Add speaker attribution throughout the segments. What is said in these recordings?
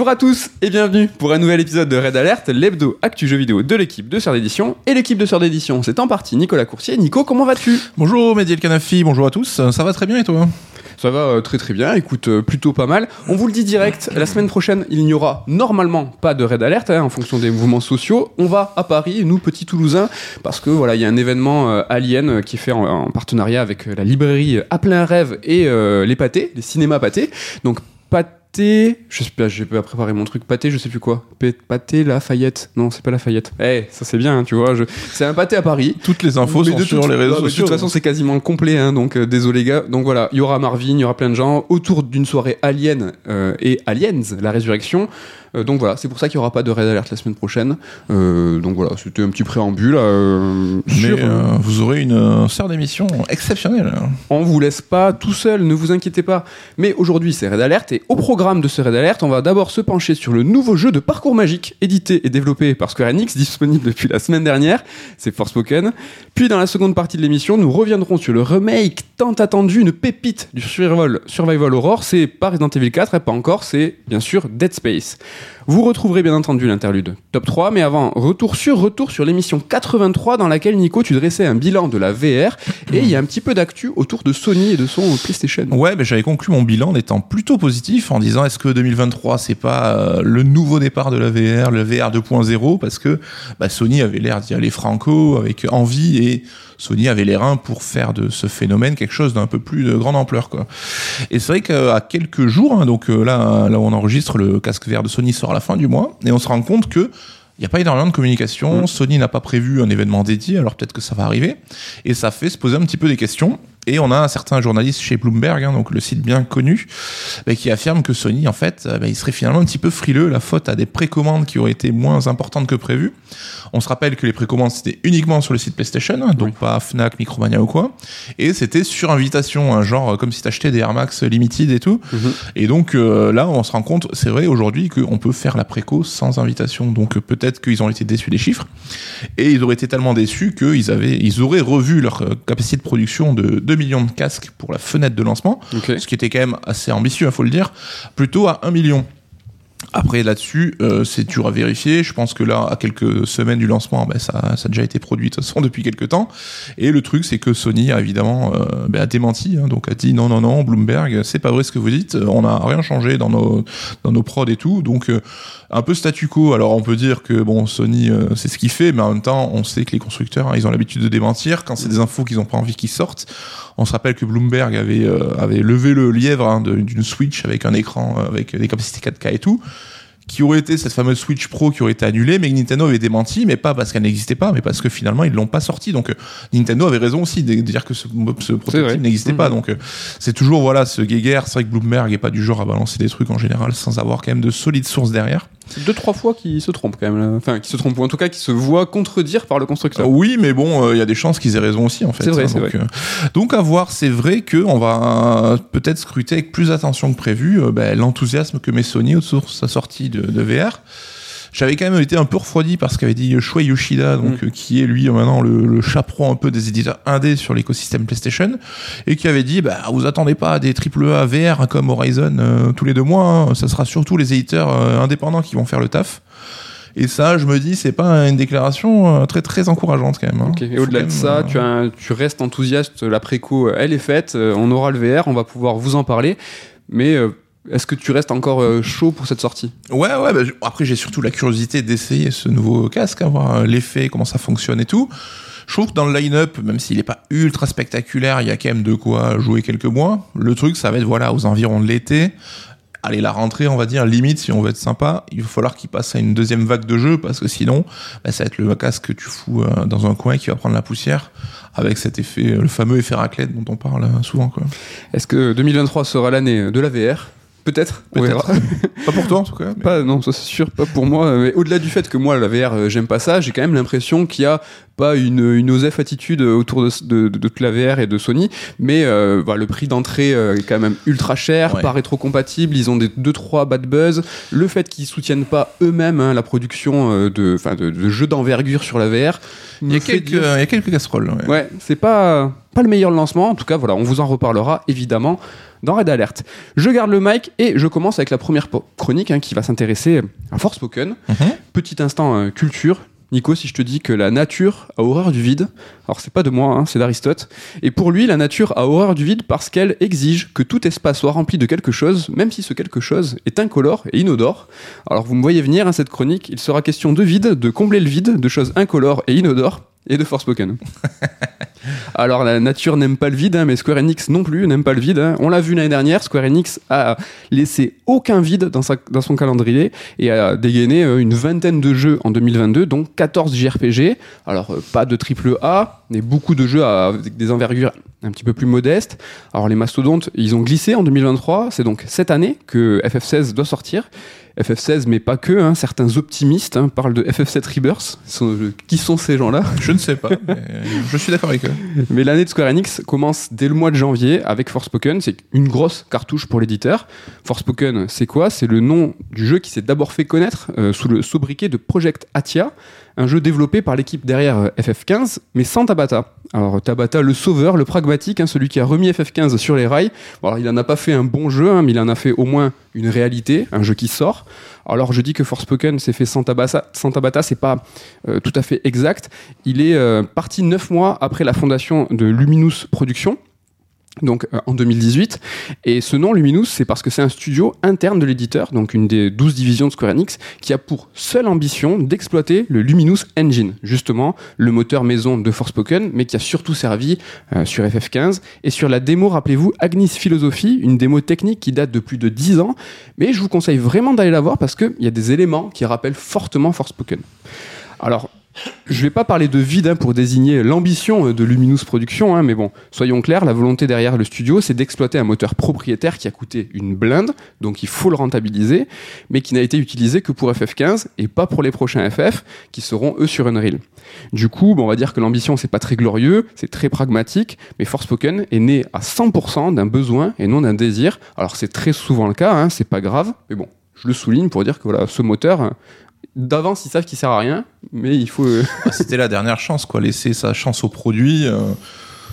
Speaker 1: Bonjour à tous et bienvenue pour un nouvel épisode de Red Alert, l'hebdo actu jeu vidéo de l'équipe de Sœur d'édition. Et l'équipe de Sœur d'édition, c'est en partie Nicolas Coursier. Nico, comment vas-tu?
Speaker 2: Bonjour Mehdi El Kanafi, bonjour à tous, ça va très bien et toi?
Speaker 1: Ça va euh, très très bien, écoute, euh, plutôt pas mal. On vous le dit direct, la semaine prochaine, il n'y aura normalement pas de Red Alert hein, en fonction des mouvements sociaux. On va à Paris, nous petits Toulousains, parce que voilà, il y a un événement euh, Alien qui est fait en, en partenariat avec la librairie À plein rêve et les pâtés, les cinémas pâtés. Donc pâté, je sais pas, j'ai pas préparé mon truc, pâté, je sais plus quoi. Pâté Lafayette. Non, c'est pas Lafayette. Eh, ça c'est bien, hein, tu vois, je... c'est un pâté à Paris.
Speaker 2: Toutes les infos
Speaker 1: Mais
Speaker 2: sont
Speaker 1: de
Speaker 2: sur les réseaux sociaux.
Speaker 1: De toute façon, c'est quasiment complet, hein, donc euh, désolé gars. Donc voilà, il y aura Marvin, il y aura plein de gens autour d'une soirée Alien euh, et Aliens, la résurrection. Euh, donc voilà, c'est pour ça qu'il n'y aura pas de Red Alert la semaine prochaine. Euh, donc voilà, c'était un petit préambule. euh,
Speaker 2: Mais
Speaker 1: sur,
Speaker 2: vous aurez une euh, sœur d'émission exceptionnelle.
Speaker 1: on vous laisse pas tout seul, ne vous inquiétez pas. Mais aujourd'hui, c'est Red Alert et au programme de ce Red Alert, on va d'abord se pencher sur le nouveau jeu de parcours magique édité et développé par Square Enix, disponible depuis la semaine dernière. C'est Forspoken. Puis dans la seconde partie de l'émission, nous reviendrons sur le remake tant attendu, une pépite du survival, survival horror. C'est pas Resident Evil 4, et pas encore, c'est bien sûr Dead Space. Vous retrouverez bien entendu l'interlude top 3, mais avant, retour sur retour sur l'émission 83 dans laquelle Nico, tu dressais un bilan de la VR et il y a un petit peu d'actu autour de Sony et de son PlayStation.
Speaker 2: Ouais, mais j'avais conclu mon bilan en étant plutôt positif en disant est-ce que 2023 c'est pas euh, le nouveau départ de la VR, le VR 2.0 parce que bah, Sony avait l'air d'y aller franco avec envie et Sony avait les reins pour faire de ce phénomène quelque chose d'un peu plus de grande ampleur quoi. Et c'est vrai qu'à quelques jours, hein, donc euh, là là où on enregistre le casque VR de Sony sort à la fin du mois et on se rend compte que il n'y a pas énormément de communication. Sony n'a pas prévu un événement dédié, alors peut-être que ça va arriver. Et ça fait se poser un petit peu des questions. Et on a un certain journaliste chez Bloomberg, hein, donc le site bien connu, bah, qui affirme que Sony, en fait, euh, bah, il serait finalement un petit peu frileux, la faute à des précommandes qui auraient été moins importantes que prévu. On se rappelle que les précommandes, c'était uniquement sur le site PlayStation, hein, donc
Speaker 1: Oui.
Speaker 2: pas Fnac, Micromania ou quoi. Et c'était sur invitation, hein, genre euh, comme si t'achetais des Air Max Limited et tout.
Speaker 1: Mhm.
Speaker 2: Et donc euh, là, on se rend compte, c'est vrai aujourd'hui qu'on peut faire la préco sans invitation. Donc peut-être qu'ils ont été déçus des chiffres et ils auraient été tellement déçus qu'ils avaient, ils auraient revu leur capacité de production de 2 millions de casques pour la fenêtre de lancement, ce qui était quand même assez ambitieux, il faut le dire, plutôt à 1 million. Après là-dessus, euh, c'est dur à vérifier. Je pense que là, à quelques semaines du lancement, ben, ça, ça a déjà été produit de toute façon depuis quelques temps. Et le truc, c'est que Sony a évidemment euh, ben, a démenti, hein, donc a dit non, non, non, Bloomberg, c'est pas vrai ce que vous dites. On n'a rien changé dans nos dans nos prods et tout. Donc euh, un peu statu quo. Alors on peut dire que bon, Sony, euh, c'est ce qu'il fait, mais en même temps, on sait que les constructeurs, hein, ils ont l'habitude de démentir quand c'est des infos qu'ils n'ont pas envie qu'ils sortent. On se rappelle que Bloomberg avait avait levé le lièvre hein, d'une Switch avec un écran avec des capacités 4K et tout qui aurait été cette fameuse Switch Pro qui aurait été annulée, mais que Nintendo avait démenti, mais pas parce qu'elle n'existait pas, mais parce que finalement ils l'ont pas sorti. Donc euh, Nintendo avait raison aussi de de dire que ce, ce prototype n'existait pas. Donc euh, c'est toujours voilà ce guéguerre. C'est vrai que Bloomberg est pas du genre à balancer des trucs en général sans avoir quand même de solides sources derrière.
Speaker 1: C'est deux trois fois qu'il se trompe quand même. là. Enfin, qui se trompe ou en tout cas qui se voit contredire par le constructeur.
Speaker 2: Euh, oui, mais bon, euh, il y a des chances qu'ils aient raison aussi en fait.
Speaker 1: C'est vrai,
Speaker 2: hein,
Speaker 1: c'est
Speaker 2: donc,
Speaker 1: vrai.
Speaker 2: euh, donc à voir. C'est vrai que on va peut-être scruter avec plus attention que prévu ben, l'enthousiasme que met Sony autour de sa sortie de, de VR. J'avais quand même été un peu refroidi par ce qu'avait dit Shuei Yoshida, donc
Speaker 1: Mm.
Speaker 2: qui est lui maintenant le, le chaperon un peu des éditeurs indés sur l'écosystème PlayStation, et qui avait dit bah vous attendez pas à des AAA VR comme Horizon euh, tous les deux mois, hein, ça sera surtout les éditeurs euh, indépendants qui vont faire le taf. Et ça, je me dis, c'est pas une déclaration euh, très très encourageante quand même. hein.
Speaker 1: Ok, Et au-delà de ça,
Speaker 2: euh,
Speaker 1: tu, as un- tu restes enthousiaste, la préco, elle est faite, on aura le VR, on va pouvoir vous en parler. Mais euh, est-ce que tu restes encore euh, chaud pour cette sortie?
Speaker 2: Ouais, ouais. bah, après, j'ai surtout la curiosité d'essayer ce nouveau casque, hein, voir euh, l'effet, comment ça fonctionne et tout. Je trouve que dans le line-up, même s'il est pas ultra spectaculaire, il y a quand même de quoi jouer quelques mois. Le truc, ça va être voilà aux environs de l'été. Allez, la rentrée, on va dire, limite, si on veut être sympa, il va falloir qu'il passe à une deuxième vague de jeu, parce que sinon, bah, ça va être le casque que tu fous euh, dans un coin qui va prendre la poussière, avec cet effet, le fameux effet raclette dont on parle souvent.
Speaker 1: Est-ce que 2023 sera l'année de la VR Peut-être, on verra.
Speaker 2: Pas pour toi, en tout cas. mais-
Speaker 1: Pas, non, ça c'est sûr, pas pour moi. Mais au-delà du fait que moi, la VR, euh, j'aime pas ça, j'ai quand même l'impression qu'il y a pas une, une osef attitude autour de, de, la VR et de Sony, mais euh, bah, le prix d'entrée euh, est quand même ultra cher,
Speaker 2: Ouais.
Speaker 1: pas rétro-compatible, ils ont des 2-3 bad buzz. Le fait qu'ils soutiennent pas eux-mêmes hein, la production de, jeux d'envergure sur la VR,
Speaker 2: Il y, a quelques,
Speaker 1: dire-
Speaker 2: il y a quelques casseroles. ouais.
Speaker 1: Ouais, c'est pas. pas le meilleur lancement. En tout cas, voilà, on vous en reparlera évidemment dans Red Alert. Je garde le mic et je commence avec la première chronique hein, qui va s'intéresser à Forspoken.
Speaker 2: Mhm.
Speaker 1: Petit instant euh, culture. Nico, si je te dis que la nature a horreur du vide, alors c'est pas de moi, hein, c'est d'Aristote, et pour lui, la nature a horreur du vide parce qu'elle exige que tout espace soit rempli de quelque chose, même si ce quelque chose est incolore et inodore. Alors vous me voyez venir, hein, cette chronique, il sera question de vide, de combler le vide, de choses incolores et inodores, et de Forspoken. Alors la nature n'aime pas le vide, hein, mais Square Enix non plus n'aime pas le vide. hein. On l'a vu l'année dernière, Square Enix a laissé aucun vide dans, dans son calendrier et a dégainé euh, une vingtaine de jeux en 2022, dont 14 JRPG. Alors euh, pas de triple A, mais beaucoup de jeux avec des envergures un petit peu plus modestes. Alors les mastodontes, ils ont glissé en 2023, c'est donc cette année que FF16 doit sortir. FF16, mais pas que, hein, certains optimistes hein, parlent de FF7 Rebirth. Sont- euh, qui sont ces gens-là?
Speaker 2: Je ne sais pas, mais je suis d'accord avec eux.
Speaker 1: mais l'année de Square Enix commence dès le mois de janvier avec Forspoken. C'est une grosse cartouche pour l'éditeur. Forspoken, c'est quoi? C'est le nom du jeu qui s'est d'abord fait connaître euh, sous le sobriquet de Project Atia, un jeu développé par l'équipe derrière euh, FF15, mais sans Tabata. Alors Tabata, le sauveur, le pragmatique, hein, celui qui a remis FF15 sur les rails. Alors, il en a pas fait un bon jeu, hein, mais il en a fait au moins une réalité, un jeu qui sort. Alors je dis que Forspoken s'est fait sans Tabata, sans Tabata c'est pas euh, tout à fait exact. Il est euh, parti neuf mois après la fondation de Luminous Productions. Donc euh, en 2018. Et ce nom Luminous, c'est parce que c'est un studio interne de l'éditeur, donc une des 12 divisions de Square Enix, qui a pour seule ambition d'exploiter le Luminous Engine, justement le moteur maison de Forspoken, mais qui a surtout servi euh, sur FF15 et sur la démo, rappelez-vous, Agnis Philosophy, une démo technique qui date de plus de 10 ans, mais je vous conseille vraiment d'aller la voir parce qu'il y a des éléments qui rappellent fortement Forspoken. Alors, je vais pas parler de vide hein, pour désigner l'ambition euh, de Luminous Productions, hein, mais bon, soyons clairs, la volonté derrière le studio, c'est d'exploiter un moteur propriétaire qui a coûté une blinde, donc il faut le rentabiliser, mais qui n'a été utilisé que pour FF15 et pas pour les prochains FF qui seront eux sur Unreal. Du coup, on va dire que l'ambition c'est pas très glorieux, c'est très pragmatique, mais Forspoken est né à 100% d'un besoin et non d'un désir. Alors c'est très souvent le cas, hein, c'est pas grave, mais bon, je le souligne pour dire que voilà, ce moteur, d'avance ils savent qu'il sert à rien, mais il faut. euh,
Speaker 2: Ah, C'était la dernière chance, quoi. Laisser sa chance au produit. euh,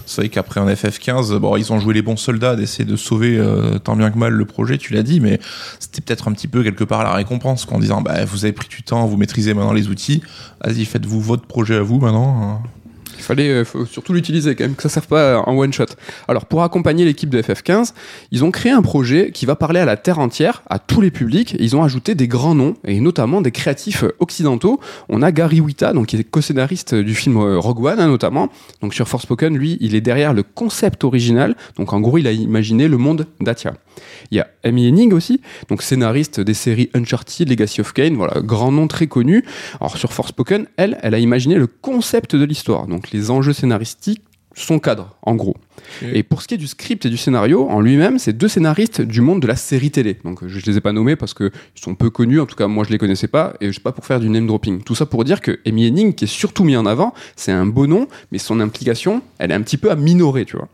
Speaker 2: c'est vrai qu'après en FF15, bon, ils ont joué les bons soldats d'essayer de sauver euh, tant bien que mal le projet, tu l'as dit, mais c'était peut-être un petit peu quelque part la récompense, quoi, en disant, bah, vous avez pris du temps, vous maîtrisez maintenant les outils, vas-y, faites-vous votre projet à vous maintenant. hein.
Speaker 1: Il fallait euh, surtout l'utiliser quand même, que ça ne serve pas en one shot. Alors pour accompagner l'équipe de FF15, ils ont créé un projet qui va parler à la terre entière, à tous les publics. Ils ont ajouté des grands noms et notamment des créatifs euh, occidentaux. On a Gary Wita, donc qui est co-scénariste du film euh, Rogue One hein, notamment. Donc sur Forspoken, lui, il est derrière le concept original. Donc en gros, il a imaginé le monde d'Atia. Il y a Amy Hennig aussi, donc scénariste des séries Uncharted, Legacy of Kain, voilà, grand nom très connu. Alors sur Forspoken, elle, elle a imaginé le concept de l'histoire, donc les enjeux scénaristiques, son cadre, en gros. Et pour ce qui est du script et du scénario, en lui-même, c'est deux scénaristes du monde de la série télé. Donc je les ai pas nommés parce qu'ils sont peu connus, en tout cas moi je les connaissais pas, et je sais pas pour faire du name dropping. Tout ça pour dire que Amy Hennig, qui est surtout mis en avant, c'est un beau nom, mais son implication, elle est un petit peu à minorer, tu vois.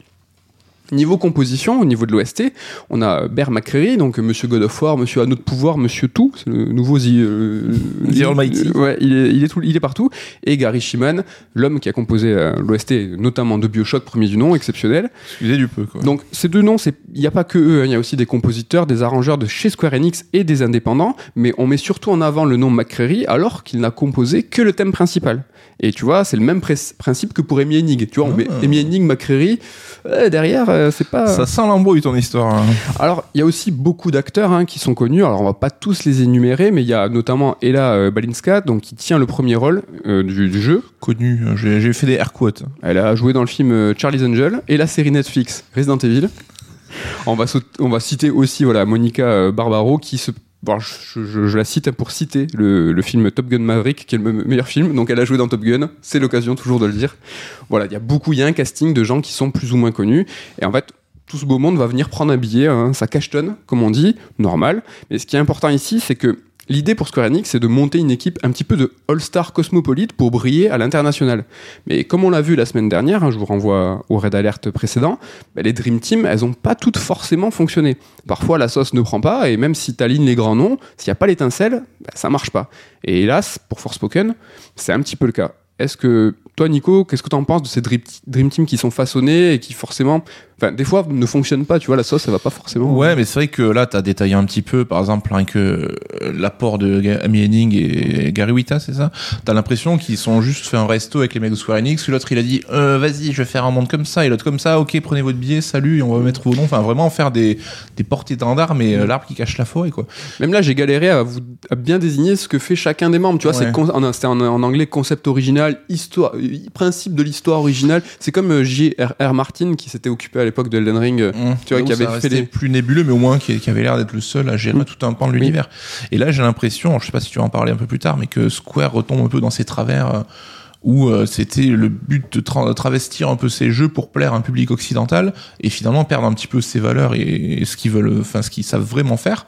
Speaker 1: Niveau composition, au niveau de l'OST, on a Bear McCreary, donc Monsieur God of War, Monsieur Anneau de Pouvoir, Monsieur Tout, c'est le nouveau The, euh,
Speaker 2: The Almighty.
Speaker 1: euh, ouais, il est, il, est tout- il est partout. Et Gary Shiman, l'homme qui a composé euh, l'OST, notamment de Bioshock, premier du nom, exceptionnel.
Speaker 2: Excusez du peu, quoi.
Speaker 1: Donc ces deux noms, il n'y a pas que eux, hein, il y a aussi des compositeurs, des arrangeurs de chez Square Enix et des indépendants, mais on met surtout en avant le nom McCreary alors qu'il n'a composé que le thème principal. Et tu vois, c'est le même principe que pour Amy Hennig. Tu vois, on met
Speaker 2: Ah.
Speaker 1: Amy Hennig, McCreary, euh, derrière, euh, c'est pas...
Speaker 2: Ça sent l'embrouille, ton histoire. hein.
Speaker 1: Alors, il y a aussi beaucoup d'acteurs hein, qui sont connus. Alors, on va pas tous les énumérer, mais il y a notamment Ella euh, Balinska, donc qui tient le premier rôle euh, du, du jeu.
Speaker 2: Connu, j'ai j'ai fait des air quotes.
Speaker 1: Elle a joué dans le film euh, Charlie's Angel et la série Netflix Resident Evil. On va, on va citer aussi voilà, Monica euh, Barbaro qui se. Bon, je, je- je la cite pour citer le, le film Top Gun Maverick, qui est le me- meilleur film. Donc elle a joué dans Top Gun, c'est l'occasion toujours de le dire. Voilà, il y a beaucoup, il y a un casting de gens qui sont plus ou moins connus. Et en fait, tout ce beau monde va venir prendre un billet, hein, ça cachetonne, comme on dit, normal. Mais ce qui est important ici, c'est que l'idée pour Square Enix, c'est de monter une équipe un petit peu de All-Star cosmopolite pour briller à l'international. Mais comme on l'a vu la semaine dernière, hein, je vous renvoie au Red Alert précédent, bah, les Dream Team, elles n'ont pas toutes forcément fonctionné. Parfois, la sauce ne prend pas, et même si tu alignes les grands noms, s'il n'y a pas l'étincelle, bah, ça marche pas. Et hélas, pour Forspoken, c'est un petit peu le cas. Est-ce que toi, Nico, qu'est-ce que tu en penses de ces Dream, Team qui sont façonnés et qui forcément, des fois ne fonctionnent pas, tu vois, la sauce, ça va pas forcément.
Speaker 2: Ouais, mais c'est vrai que là, tu as détaillé un petit peu, par exemple, rien que euh, l'apport de Amy Henning et Gary Wita, c'est ça? T'as l'impression qu'ils sont juste fait un resto avec les mecs de Square Enix, l'autre il a dit, euh, vas-y, je vais faire un monde comme ça, et l'autre comme ça, ok, prenez votre billet, salut, et on va mettre vos noms. Enfin, vraiment faire des, des portées d'étendards, mais euh, l'arbre qui cache la forêt, quoi.
Speaker 1: Même là, j'ai galéré à, vous, à bien désigner ce que fait chacun des membres, tu vois,
Speaker 2: Ouais.
Speaker 1: c'est c'était en, en anglais concept original, histoire, euh, principe de l'histoire originale. C'est comme J.R.R. Martin qui s'était occupé à l'époque de Elden Ring. euh,
Speaker 2: Mmh.
Speaker 1: Tu vois, qui avait fait les-
Speaker 2: plus nébuleux, mais au moins qui, qui avait l'air d'être le seul à gérer
Speaker 1: Mm.
Speaker 2: tout un pan de l'univers. Et là, j'ai l'impression, je sais pas si tu vas en parler un peu plus tard, mais que Square retombe un peu dans ses travers. euh, où euh, c'était le but de tra- travestir un peu ces jeux pour plaire à un public occidental et finalement perdre un petit peu ses valeurs et, et ce qu'ils veulent, enfin ce qu'ils savent vraiment faire.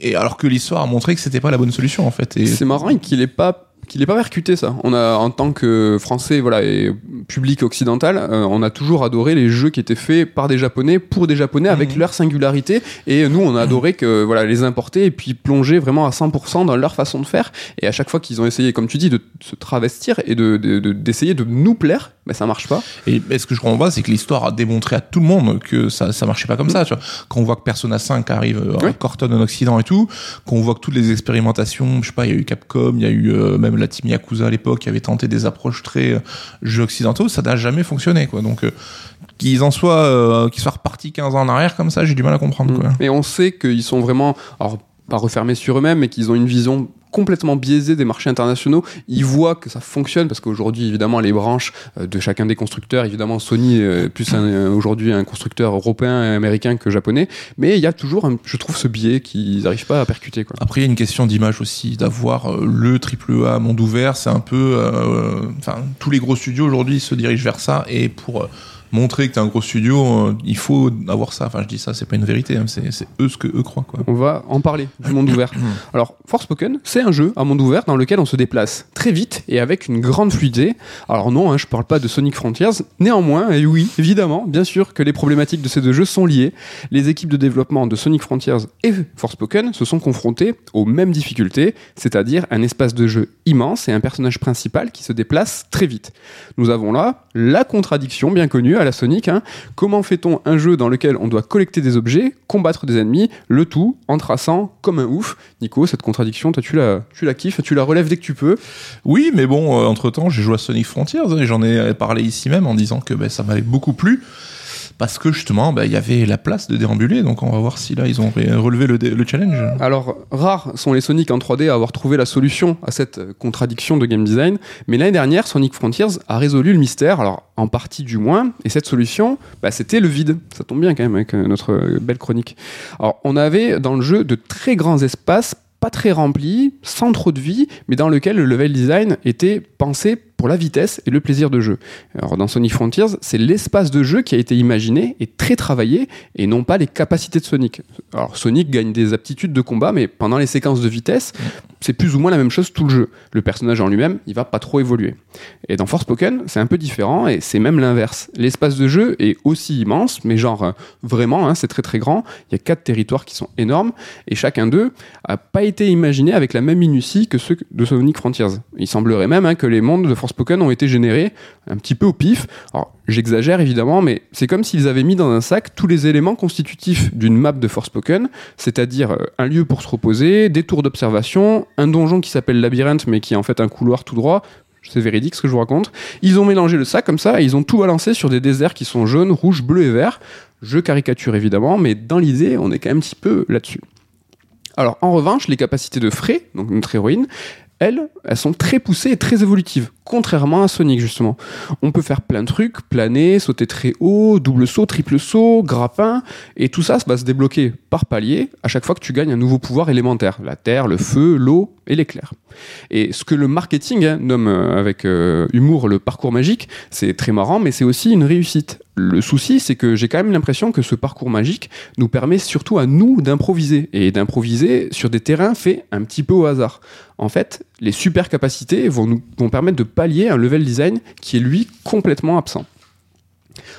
Speaker 2: Et alors que l'histoire a montré que c'était pas la bonne solution en fait. Et
Speaker 1: C'est marrant qu'il ait pas qu'il ait pas percuté ça. On a en tant que français voilà et public occidental, euh, on a toujours adoré les jeux qui étaient faits par des japonais pour des japonais avec
Speaker 2: Mhm.
Speaker 1: leur singularité et nous on a adoré que voilà les importer et puis plonger vraiment à 100% dans leur façon de faire et à chaque fois qu'ils ont essayé comme tu dis de se travestir et de de- de- d'essayer de, nous plaire, ben ça marche pas.
Speaker 2: Et mais ce que je comprends pas, c'est que l'histoire a démontré à tout le monde que ça, ça marchait pas comme ça. Tu vois. Quand on voit que Persona 5 arrive euh,
Speaker 1: Oui.
Speaker 2: en Corton en Occident et tout, qu'on voit que toutes les expérimentations, je sais pas, il y a eu Capcom, il y a eu euh, même la team Yakuza à l'époque avait tenté des approches très euh, jeux occidentaux, ça n'a jamais fonctionné. Quoi. Donc euh, qu'ils en soient, euh, qu'ils soient repartis 15 ans en arrière comme ça, j'ai du mal à comprendre. Quoi.
Speaker 1: Et on sait qu'ils sont vraiment, alors pas refermés sur eux-mêmes, mais qu'ils ont une vision complètement biaisée des marchés internationaux. Ils voient que ça fonctionne parce qu'aujourd'hui, évidemment, les branches euh, de chacun des constructeurs, évidemment, Sony est plus un- euh, aujourd'hui un constructeur européen et américain que japonais, mais il y a toujours, je trouve, ce biais qu'ils n'arrivent pas à percuter. Quoi.
Speaker 2: Après, il y a une question d'image aussi, d'avoir euh, le triple A monde ouvert. C'est un peu, euh, enfin, tous les gros studios aujourd'hui se dirigent vers ça. Et pour euh, montrer que t'es un gros studio, euh, il faut avoir ça. Enfin, je dis ça, c'est pas une vérité. hein, c'est c'est eux ce que eux croient, quoi.
Speaker 1: On va en parler du monde ouvert. Alors, Forspoken, c'est un jeu à monde ouvert dans lequel on se déplace très vite et avec une grande fluidité. Alors non, hein, je parle pas de Sonic Frontiers. Néanmoins, et oui, évidemment, bien sûr que les problématiques de ces deux jeux sont liées. Les équipes de développement de Sonic Frontiers et Forspoken se sont confrontées aux mêmes difficultés, c'est-à-dire un espace de jeu immense et un personnage principal qui se déplace très vite. Nous avons là la contradiction bien connue à la Sonic. hein. Comment fait-on un jeu dans lequel on doit collecter des objets, combattre des ennemis, le tout en traçant comme un ouf? Nico, cette contradiction, toi, tu la, tu la kiffes, tu la relèves dès que tu peux?
Speaker 2: Oui, mais bon, euh, entre temps, j'ai joué à Sonic Frontiers hein, et j'en ai parlé ici même en disant que ben, ça m'avait beaucoup plu. Parce que justement, ben, il y avait la place de déambuler, donc on va voir si là ils ont relevé le challenge.
Speaker 1: Alors, rares sont les Sonic en 3D à avoir trouvé la solution à cette euh, contradiction de game design, mais l'année dernière, Sonic Frontiers a résolu le mystère, alors en partie du moins, et cette solution, bah, c'était le vide. Ça tombe bien quand même avec euh, notre euh, belle chronique. Alors, on avait dans le jeu de très grands espaces, pas très remplis, sans trop de vie, mais dans lequel le level design était pensé pour la vitesse et le plaisir de jeu. Alors dans Sonic Frontiers, c'est l'espace de jeu qui a été imaginé et très travaillé, et non pas les capacités de Sonic. Alors Sonic gagne des aptitudes de combat, mais pendant les séquences de vitesse, c'est plus ou moins la même chose tout le jeu. Le personnage en lui-même, il va pas trop évoluer. Et dans Forspoken, c'est un peu différent, et c'est même l'inverse. L'espace de jeu est aussi immense, mais genre euh, vraiment, hein, c'est très très grand. Il y a quatre territoires qui sont énormes, et chacun d'eux a pas été imaginé avec la même minutie que ceux de Sonic Frontiers. Il semblerait même hein, que les mondes de Forspoken ont été générés un petit peu au pif. Alors, j'exagère évidemment, mais c'est comme s'ils avaient mis dans un sac tous les éléments constitutifs d'une map de Forspoken, c'est-à-dire euh, un lieu pour se reposer, des tours d'observation, un donjon qui s'appelle Labyrinthe, mais qui est en fait un couloir tout droit. C'est véridique ce que je vous raconte. Ils ont mélangé le sac comme ça et ils ont tout balancé sur des déserts qui sont jaunes, rouges, bleus et verts. Je caricature évidemment, mais dans l'idée, on est quand même un petit peu là-dessus. Alors, en revanche, les capacités de Frey, donc notre héroïne, elles, elles sont très poussées et très évolutives, contrairement à Sonic justement. On peut faire plein de trucs, planer, sauter très haut, double saut, triple saut, grappin, et tout ça va se débloquer par palier à chaque fois que tu gagnes un nouveau pouvoir élémentaire, la terre, le feu, l'eau et l'éclair. Et ce que le marketing hein, nomme euh, avec euh, humour le parcours magique, c'est très marrant, mais c'est aussi une réussite. Le souci, c'est que j'ai quand même l'impression que ce parcours magique nous permet surtout à nous d'improviser, et d'improviser sur des terrains faits un petit peu au hasard. En fait, les super capacités vont nous vont permettre de pallier un level design qui est lui complètement absent.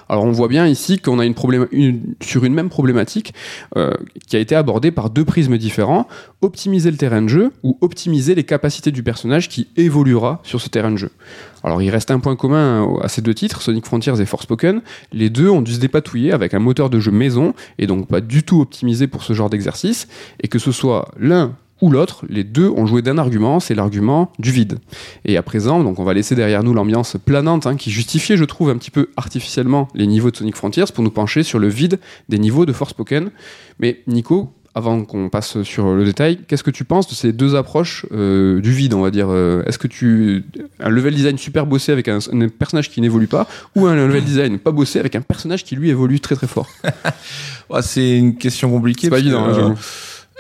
Speaker 1: Alors on voit bien ici qu'on a une une- sur une même problématique euh, qui a été abordée par deux prismes différents, optimiser le terrain de jeu ou optimiser les capacités du personnage qui évoluera sur ce terrain de jeu. Alors il reste un point commun à ces deux titres, Sonic Frontiers et Forspoken, les deux ont dû se dépatouiller avec un moteur de jeu maison et donc pas du tout optimisé pour ce genre d'exercice, et que ce soit l'un ou l'autre, les deux ont joué d'un argument, c'est l'argument du vide. Et à présent, donc on va laisser derrière nous l'ambiance planante hein, qui justifiait, je trouve, un petit peu artificiellement les niveaux de Sonic Frontiers pour nous pencher sur le vide des niveaux de Forspoken. Mais Nico, avant qu'on passe sur le détail, qu'est-ce que tu penses de ces deux approches euh, du vide, on va dire euh, Est-ce que tu un level design super bossé avec un, un personnage qui n'évolue pas, ou un level design pas bossé avec un personnage qui lui évolue très très fort?
Speaker 2: Ouais, c'est une question compliquée.
Speaker 1: C'est pas
Speaker 2: que,
Speaker 1: évident. hein,
Speaker 2: euh.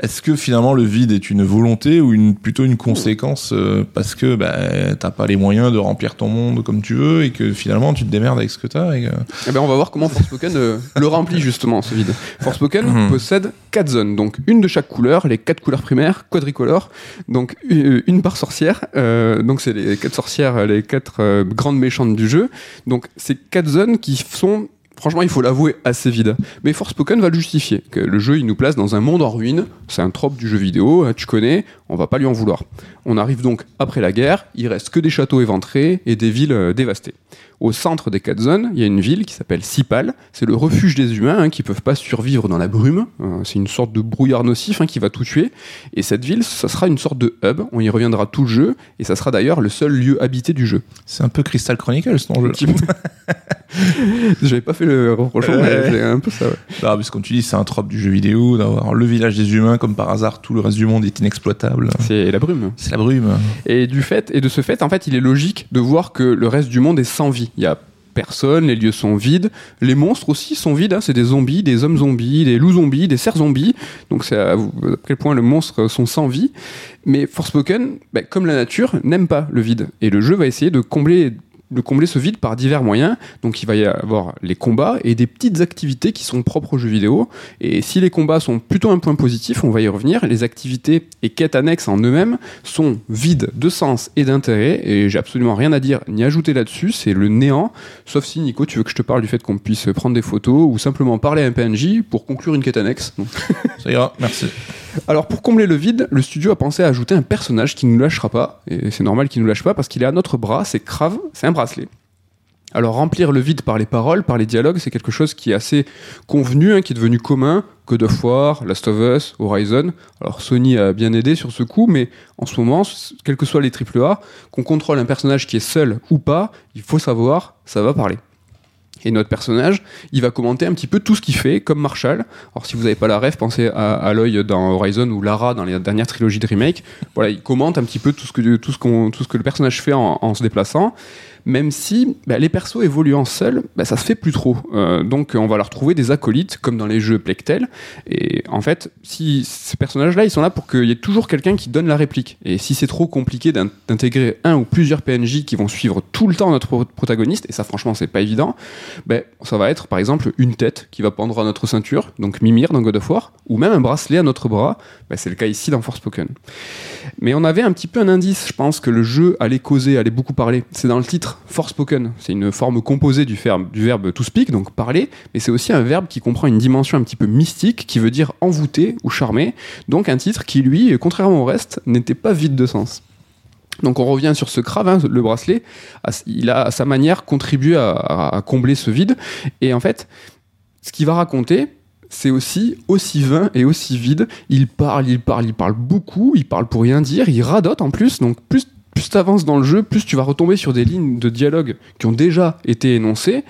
Speaker 2: Est-ce que finalement le vide est une volonté ou une, plutôt une conséquence euh, parce que bah, t'as pas les moyens de remplir ton monde comme tu veux et que finalement tu te démerdes avec ce que t'as et que...
Speaker 1: Eh ben, on va voir comment Forspoken euh, le remplit justement ce vide. Forspoken
Speaker 2: Mhm.
Speaker 1: possède quatre zones, donc une de chaque couleur, les quatre couleurs primaires, quadricolores, donc euh, une par sorcière. euh, donc c'est les quatre sorcières, les quatre euh, grandes méchantes du jeu. Donc c'est quatre zones qui sont Franchement, il faut l'avouer, assez vides. Mais Forspoken va le justifier. Que le jeu, il nous place dans un monde en ruine. C'est un trope du jeu vidéo, hein, tu connais, on va pas lui en vouloir. On arrive donc après la guerre, il reste que des châteaux éventrés et des villes euh, dévastées. Au centre des quatre zones, il y a une ville qui s'appelle Sipal. C'est le refuge des humains hein, qui peuvent pas survivre dans la brume. Euh, c'est une sorte de brouillard nocif hein, qui va tout tuer. Et cette ville, ça sera une sorte de hub. On y reviendra tout le jeu. Et ça sera d'ailleurs le seul lieu habité du jeu.
Speaker 2: C'est un peu Crystal Chronicles ton jeu.
Speaker 1: J'avais pas fait le rapprochement, mais c'est un peu ça. ouais.
Speaker 2: Ah, parce que comme tu dis, c'est un trope du jeu vidéo d'avoir le village des humains comme par hasard, tout le reste du monde est inexploitable.
Speaker 1: C'est la brume.
Speaker 2: C'est la brume.
Speaker 1: Et du fait, et de ce fait, en fait, il est logique de voir que le reste du monde est sans vie. Il y a personne, les lieux sont vides, les monstres aussi sont vides. hein. C'est des zombies, des hommes zombies, des loups zombies, des cerfs zombies. Donc c'est à, quel point le monstre sont sans vie. Mais Forspoken, ben, comme la nature, n'aime pas le vide. Et le jeu va essayer de combler de combler ce vide par divers moyens. Donc il va y avoir les combats et des petites activités qui sont propres aux jeux vidéo. Et si les combats sont plutôt un point positif, on va y revenir, les activités et quêtes annexes en eux-mêmes sont vides de sens et d'intérêt. Et j'ai absolument rien à dire ni ajouter là-dessus, c'est le néant. Sauf si Nico, tu veux que je te parle du fait qu'on puisse prendre des photos ou simplement parler à un PNJ pour conclure une quête annexe.
Speaker 2: Ça ira, merci.
Speaker 1: Alors pour combler le vide, le studio a pensé à ajouter un personnage qui ne nous lâchera pas, et c'est normal qu'il ne nous lâche pas parce qu'il est à notre bras, c'est Crave, c'est un bracelet. Alors remplir le vide par les paroles, par les dialogues, c'est quelque chose qui est assez convenu, hein, qui est devenu commun, God of War, Last of Us, Horizon. Alors Sony a bien aidé sur ce coup, mais en ce moment, quels que soient les AAA, qu'on contrôle un personnage qui est seul ou pas, il faut savoir, ça va parler. Et notre personnage, il va commenter un petit peu tout ce qu'il fait, comme Marshall. Alors si vous n'avez pas la rêve, pensez à, à l'œil dans Horizon ou Lara dans les dernières trilogies de remake. Voilà, il commente un petit peu tout ce que, tout ce tout ce que le personnage fait en se déplaçant. Même si bah, les persos évoluant seuls, bah, ça se fait plus trop. Euh, donc on va leur trouver des acolytes, comme dans les jeux Plectel. Et en fait, si ces personnages-là, ils sont là pour qu'il y ait toujours quelqu'un qui donne la réplique. Et si c'est trop compliqué d'in- d'intégrer un ou plusieurs PNJ qui vont suivre tout le temps notre pro- protagoniste, et ça franchement c'est pas évident, ben, ça va être par exemple une tête qui va pendre à notre ceinture, donc Mimir dans God of War, ou même un bracelet à notre bras, ben, c'est le cas ici dans Forspoken. Mais on avait un petit peu un indice, je pense, que le jeu allait causer, allait beaucoup parler. C'est dans le titre Forspoken, c'est une forme composée du verbe, du verbe to speak, donc parler, mais c'est aussi un verbe qui comprend une dimension un petit peu mystique, qui veut dire envoûter ou charmer, donc un titre qui, lui, contrairement au reste, n'était pas vide de sens. Donc on revient sur ce crave, hein, le bracelet, il a à sa manière contribué à combler ce vide, et en fait, ce qu'il va raconter, c'est aussi aussi vain et aussi vide. Il parle, il parle, il parle beaucoup, il parle pour rien dire, il radote en plus, donc plus plus tu avances dans le jeu, plus tu vas retomber sur des lignes de dialogue qui ont déjà été énoncées.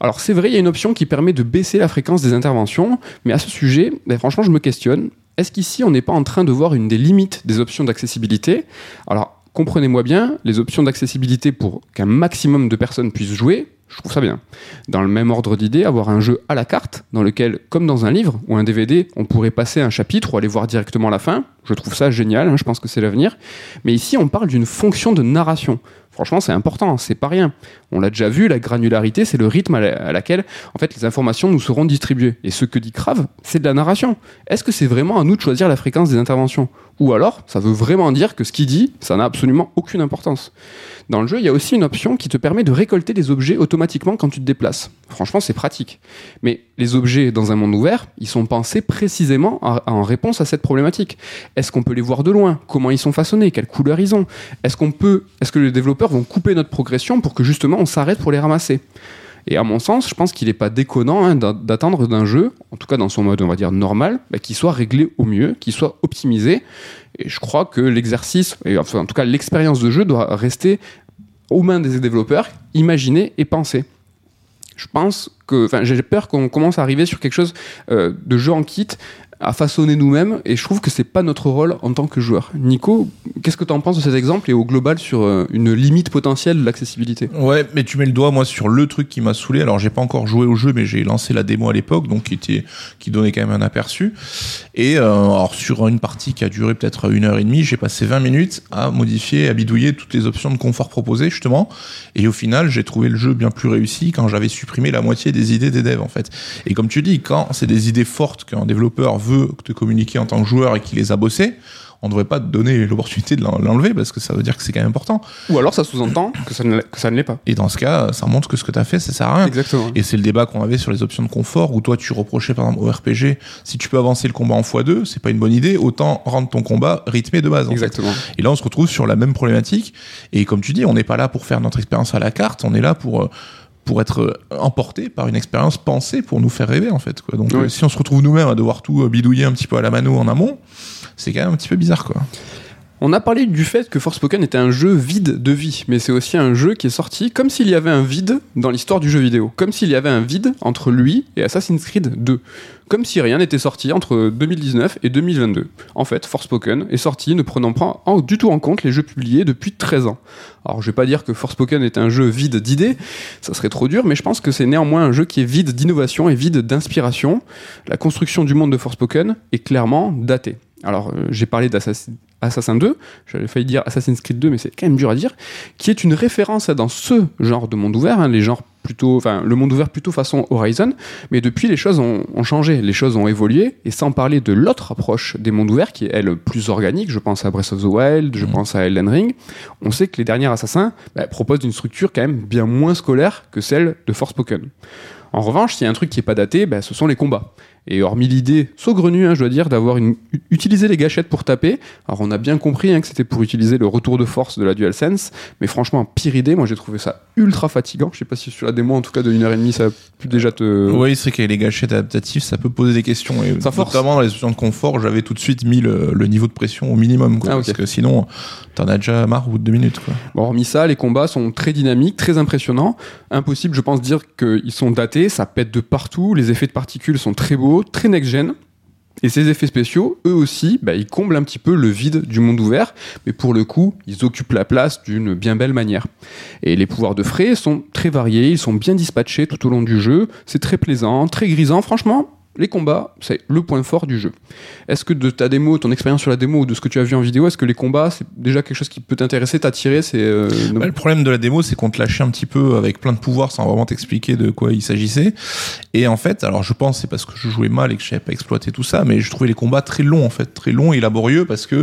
Speaker 1: Alors c'est vrai, il y a une option qui permet de baisser la fréquence des interventions, mais à ce sujet, ben, franchement, je me questionne. Est-ce qu'ici, on n'est pas en train de voir une des limites des options d'accessibilité? Alors, comprenez-moi bien, les options d'accessibilité pour qu'un maximum de personnes puissent jouer, je trouve ça bien. Dans le même ordre d'idée, avoir un jeu à la carte, dans lequel, comme dans un livre ou un DVD, on pourrait passer un chapitre ou aller voir directement la fin, je trouve ça génial, hein, je pense que c'est l'avenir. Mais ici, on parle d'une fonction de narration. Franchement, c'est important, c'est pas rien. On l'a déjà vu, la granularité, c'est le rythme à, la- à laquelle en fait, les informations nous seront distribuées. Et ce que dit Crave, c'est de la narration. Est-ce que c'est vraiment à nous de choisir la fréquence des interventions? Ou alors, ça veut vraiment dire que ce qu'il dit, ça n'a absolument aucune importance. Dans le jeu, il y a aussi une option qui te permet de récolter des objets automatiquement quand tu te déplaces. Franchement, c'est pratique. Mais les objets dans un monde ouvert, ils sont pensés précisément en, réponse à cette problématique. Est-ce qu'on peut les voir de loin? Comment ils sont façonnés? Quelle couleur ils ont? Est-ce Est-ce que les développeurs vont couper notre progression pour que justement on s'arrête pour les ramasser? Et à mon sens, je pense qu'il n'est pas déconnant hein, d'a- d'attendre d'un jeu, en tout cas dans son mode, on va dire, normal, bah, qu'il soit réglé au mieux, qu'il soit optimisé. Et je crois que l'exercice, enfin, en tout cas l'expérience de jeu, doit rester aux mains des développeurs, imaginée et pensée. Je pense que, j'ai peur qu'on commence à arriver sur quelque chose euh, de jeu en kit à façonner nous-mêmes, et je trouve que c'est pas notre rôle en tant que joueur. Nico, qu'est-ce que tu en penses de cet exemple et au global sur euh, une limite potentielle de l'accessibilité?
Speaker 2: Ouais, mais tu mets le doigt moi sur le truc qui m'a saoulé. Alors j'ai pas encore joué au jeu, mais j'ai lancé la démo à l'époque, donc qui était qui donnait quand même un aperçu. Et euh, alors sur une partie qui a duré peut-être une heure et demie, j'ai passé 20 minutes à modifier, à bidouiller toutes les options de confort proposées justement. Et au final, j'ai trouvé le jeu bien plus réussi quand j'avais supprimé la moitié des idées des devs en fait. Et comme tu dis, quand c'est des idées fortes qu'un développeur veut te communiquer en tant que joueur et qu'il les a bossées, on devrait pas te donner l'opportunité de l'en- l'enlever parce que ça veut dire que c'est quand même important.
Speaker 1: Ou alors ça sous-entend que ça ne l'est- que ça ne l'est pas.
Speaker 2: Et dans ce cas, ça montre que ce que tu as fait, ça sert à rien.
Speaker 1: Exactement.
Speaker 2: Et c'est le débat qu'on avait sur les options de confort où toi tu reprochais par exemple au RPG, si tu peux avancer le combat en x2, c'est pas une bonne idée, autant rendre ton combat rythmé de base. en fait.
Speaker 1: Exactement.
Speaker 2: Et là on se retrouve sur la même problématique. Et comme tu dis, on n'est pas là pour faire notre expérience à la carte, on est là pour euh, pour être emporté par une expérience pensée pour nous faire rêver en fait. Quoi. Donc
Speaker 1: Oui.
Speaker 2: euh, si on se retrouve nous-mêmes à devoir tout euh, bidouiller un petit peu à la mano en amont, c'est quand même un petit peu bizarre quoi.
Speaker 1: On a parlé du fait que Forspoken était un jeu vide de vie, mais c'est aussi un jeu qui est sorti comme s'il y avait un vide dans l'histoire du jeu vidéo, comme s'il y avait un vide entre lui et Assassin's Creed 2, comme si rien n'était sorti entre 2019 et 2022. En fait, Forspoken est sorti ne prenant pas du tout en compte les jeux publiés depuis 13 ans. Alors je vais pas dire que Forspoken est un jeu vide d'idées, ça serait trop dur, mais je pense que c'est néanmoins un jeu qui est vide d'innovation et vide d'inspiration. La construction du monde de Forspoken est clairement datée. Alors euh, j'ai parlé d'Assassin Assassin 2, j'avais failli dire Assassin's Creed 2, mais c'est quand même dur à dire, qui est une référence dans ce genre de monde ouvert, hein, les genres plutôt, enfin le monde ouvert plutôt façon Horizon, mais depuis les choses ont, ont changé, les choses ont évolué, et sans parler de l'autre approche des mondes ouverts qui est elle plus organique, je pense à Breath of the Wild, je
Speaker 2: Mhm.
Speaker 1: pense à Elden Ring, on sait que les derniers Assassins bah, proposent une structure quand même bien moins scolaire que celle de Forspoken. En revanche, s'il y a un truc qui est pas daté, bah, ce sont les combats. Et hormis l'idée saugrenue, hein, je dois dire, d'avoir une, u- utiliser les gâchettes pour taper, alors on a bien compris hein, que c'était pour utiliser le retour de force de la DualSense, mais franchement, pire idée, moi j'ai trouvé ça ultra fatigant. Je sais pas si sur la démo, en tout cas de 1h30, ça a pu déjà te.
Speaker 2: Oui, c'est qu'avec les gâchettes adaptatives, ça peut poser des questions. Et
Speaker 1: Ça force.
Speaker 2: notamment dans les options de confort, j'avais tout de suite mis le, le niveau de pression au minimum. Quoi,
Speaker 1: Ah.
Speaker 2: Parce que sinon, t'en as déjà marre au bout de deux minutes. Quoi.
Speaker 1: Bon, hormis ça, les combats sont très dynamiques, très impressionnants. Impossible, je pense, dire qu'ils sont datés, ça pète de partout, les effets de particules sont très beaux, très next-gen. Et ces effets spéciaux, eux aussi, bah, ils comblent un petit peu le vide du monde ouvert, mais pour le coup, ils occupent la place d'une bien belle manière. Et les pouvoirs de frais sont très variés, ils sont bien dispatchés tout au long du jeu, c'est très plaisant, très grisant, franchement. Les combats, c'est le point fort du jeu. Est-ce que de ta démo, ton expérience sur la démo ou de ce que tu as vu en vidéo, est-ce que les combats, c'est déjà quelque chose qui peut t'intéresser, t'attirer C'est euh,
Speaker 2: Bah, le problème de la démo, c'est qu'on te lâchait un petit peu avec plein de pouvoirs sans vraiment t'expliquer de quoi il s'agissait. Et en fait, alors je pense c'est parce que je jouais mal et que je savais pas exploiter tout ça, mais je trouvais les combats très longs en fait, très longs et laborieux parce que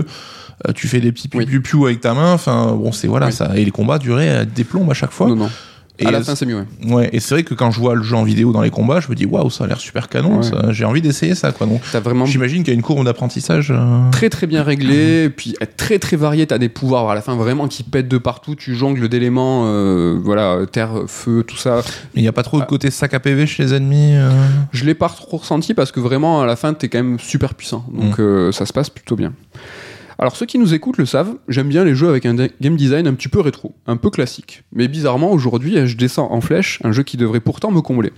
Speaker 2: euh, tu fais des petits
Speaker 1: Oui.
Speaker 2: piou piou avec ta main. Enfin bon, c'est voilà
Speaker 1: Oui.
Speaker 2: ça. Et les combats duraient des plombs à chaque fois.
Speaker 1: Non, non.
Speaker 2: Et
Speaker 1: à la fin, c'est mieux. ouais.
Speaker 2: Ouais, et c'est vrai que quand je vois le jeu en vidéo dans les combats, je me dis waouh, ça a l'air super canon,
Speaker 1: Ouais.
Speaker 2: j'ai envie d'essayer ça quoi. Donc
Speaker 1: vraiment
Speaker 2: j'imagine qu'il y a une courbe d'apprentissage. euh,
Speaker 1: très très bien réglé, et puis très très varié. T'as des pouvoirs à la fin vraiment qui pètent de partout. Tu jongles d'éléments, euh, voilà, terre, feu, tout ça.
Speaker 2: Mais il n'y a pas trop de
Speaker 1: Ah.
Speaker 2: côté sac à PV chez les ennemis. euh.
Speaker 1: Je l'ai pas trop ressenti parce que vraiment à la fin t'es quand même super puissant. Donc euh, ça se passe plutôt bien. Alors ceux qui nous écoutent le savent, j'aime bien les jeux avec un game design un petit peu rétro, un peu classique. Mais bizarrement aujourd'hui je descends en flèche un jeu qui devrait pourtant me combler.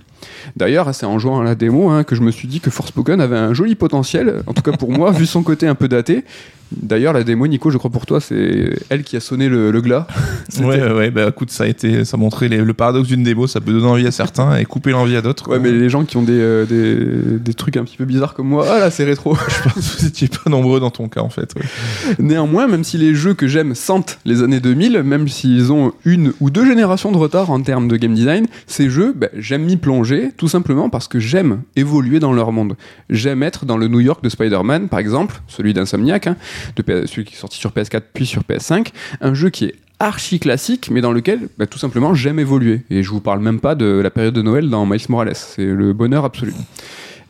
Speaker 1: D'ailleurs c'est en jouant à la démo hein, que je me suis dit que Forspoken avait un joli potentiel, en tout cas pour moi vu son côté un peu daté. D'ailleurs la démo Nico je crois pour toi c'est elle qui a sonné le, le glas.
Speaker 2: Ouais, ouais, bah écoute, ça a été, ça montrait les- le paradoxe d'une démo, ça peut donner envie à certains et couper l'envie à d'autres.
Speaker 1: Ouais mais les gens qui ont des, euh, des, des trucs un petit peu bizarres comme moi, ah là c'est rétro.
Speaker 2: je pense que vous étiez pas nombreux dans ton cas en fait. ouais.
Speaker 1: Néanmoins, même si les jeux que j'aime sentent les années 2000, même s'ils ont une ou deux générations de retard en termes de game design, ces jeux, ben, j'aime m'y plonger, tout simplement parce que j'aime évoluer dans leur monde. J'aime être dans le New York de Spider-Man, par exemple, celui d'Insomniac, hein, de celui qui est sorti sur PS4 puis sur PS5, un jeu qui est archi classique, mais dans lequel, ben, tout simplement, j'aime évoluer. Et je vous parle même pas de la période de Noël dans Miles Morales. C'est le bonheur absolu.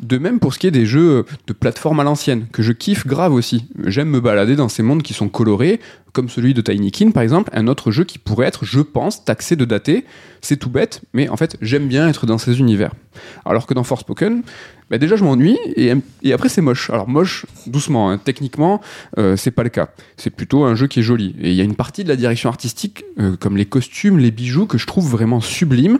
Speaker 1: De même pour ce qui est des jeux de plateforme à l'ancienne, que je kiffe grave aussi. J'aime me balader dans ces mondes qui sont colorés, comme celui de Tiny Kin par exemple, un autre jeu qui pourrait être, je pense, taxé de daté. C'est tout bête, mais en fait, j'aime bien être dans ces univers. Alors que dans Forspoken, bah déjà je m'ennuie et, après c'est moche. Alors moche, doucement, hein. techniquement, euh, c'est pas le cas. C'est plutôt un jeu qui est joli. Et il y a une partie de la direction artistique, euh, comme les costumes, les bijoux, que je trouve vraiment sublime.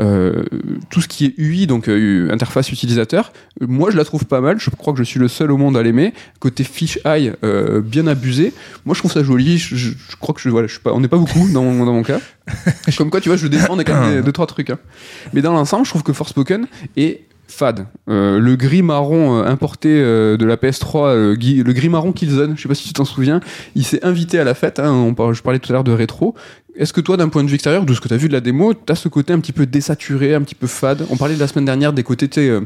Speaker 1: Euh, tout ce qui est UI, donc interface utilisateur, moi je la trouve pas mal. Je crois que je suis le seul au monde à l'aimer. Côté fish eye, euh, bien abusé. Moi je trouve ça joli. Je, je- je crois que je, voilà, je suis pas, on n'est pas beaucoup dans, mon- dans mon cas. Comme quoi, tu vois, je défends des, quand même des- deux trois trucs. hein. Mais dans l'ensemble, je trouve que Forspoken est fade. Euh, le gris marron euh, importé euh, de la PS3, euh, gui- le gris marron Killzone, je sais pas si tu t'en souviens, il s'est invité à la fête. hein, on par- je parlais tout à l'heure de rétro. Est-ce que toi, d'un point de vue extérieur, de ce que tu as vu de la démo, tu as ce côté un petit peu désaturé, un petit peu fade On parlait de la semaine dernière des côtés euh,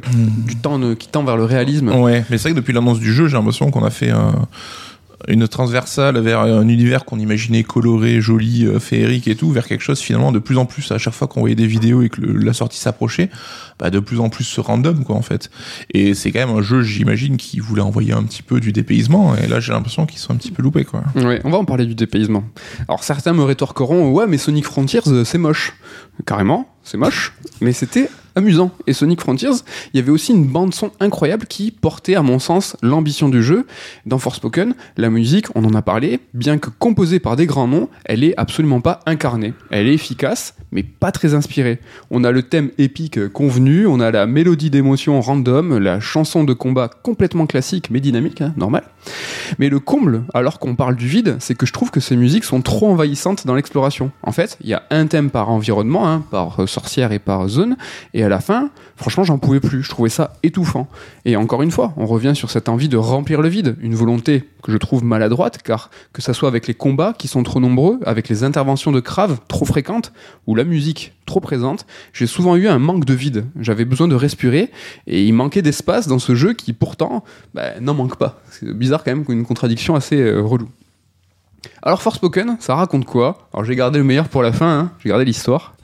Speaker 1: du temps qui tend vers le réalisme.
Speaker 2: Ouais, mais c'est vrai que depuis l'annonce du jeu, j'ai l'impression qu'on a fait un- une transversale vers un univers qu'on imaginait coloré, joli, euh, féerique et tout, vers quelque chose finalement de plus en plus, à chaque fois qu'on voyait des vidéos et que la sortie s'approchait, bah, de plus en plus random, quoi, en fait. Et c'est quand même un jeu, j'imagine, qui voulait envoyer un petit peu du dépaysement, et là, j'ai l'impression qu'ils sont un petit peu loupés, quoi.
Speaker 1: Ouais, on va en parler du dépaysement. Alors certains me rétorqueront ouais mais Sonic Frontiers euh, c'est moche. Carrément, c'est moche, mais c'était amusant. Et Sonic Frontiers, il y avait aussi une bande son incroyable qui portait à mon sens l'ambition du jeu. Dans Forspoken, la musique, on en a parlé, bien que composée par des grands noms, elle est absolument pas incarnée. Elle est efficace, mais pas très inspirée. On a le thème épique convenu, on a la mélodie d'émotion random, la chanson de combat complètement classique mais dynamique, hein, normal. Mais le comble, alors qu'on parle du vide, c'est que je trouve que ces musiques sont trop envahissantes dans l'exploration. En fait, il y a un thème par environnement, hein, par sorcière et par zone, et à la fin, franchement, j'en pouvais plus. Je trouvais ça étouffant. Et encore une fois, on revient sur cette envie de remplir le vide, une volonté que je trouve maladroite, car que ça soit avec les combats qui sont trop nombreux, avec les interventions de Crave trop fréquentes, ou la musique trop présente, j'ai souvent eu un manque de vide. J'avais besoin de respirer, et il manquait d'espace dans ce jeu qui pourtant bah, n'en manque pas. C'est bizarre quand même, une contradiction assez euh, relou. Alors Forspoken, ça raconte quoi? Alors j'ai gardé le meilleur pour la fin, hein, j'ai gardé l'histoire.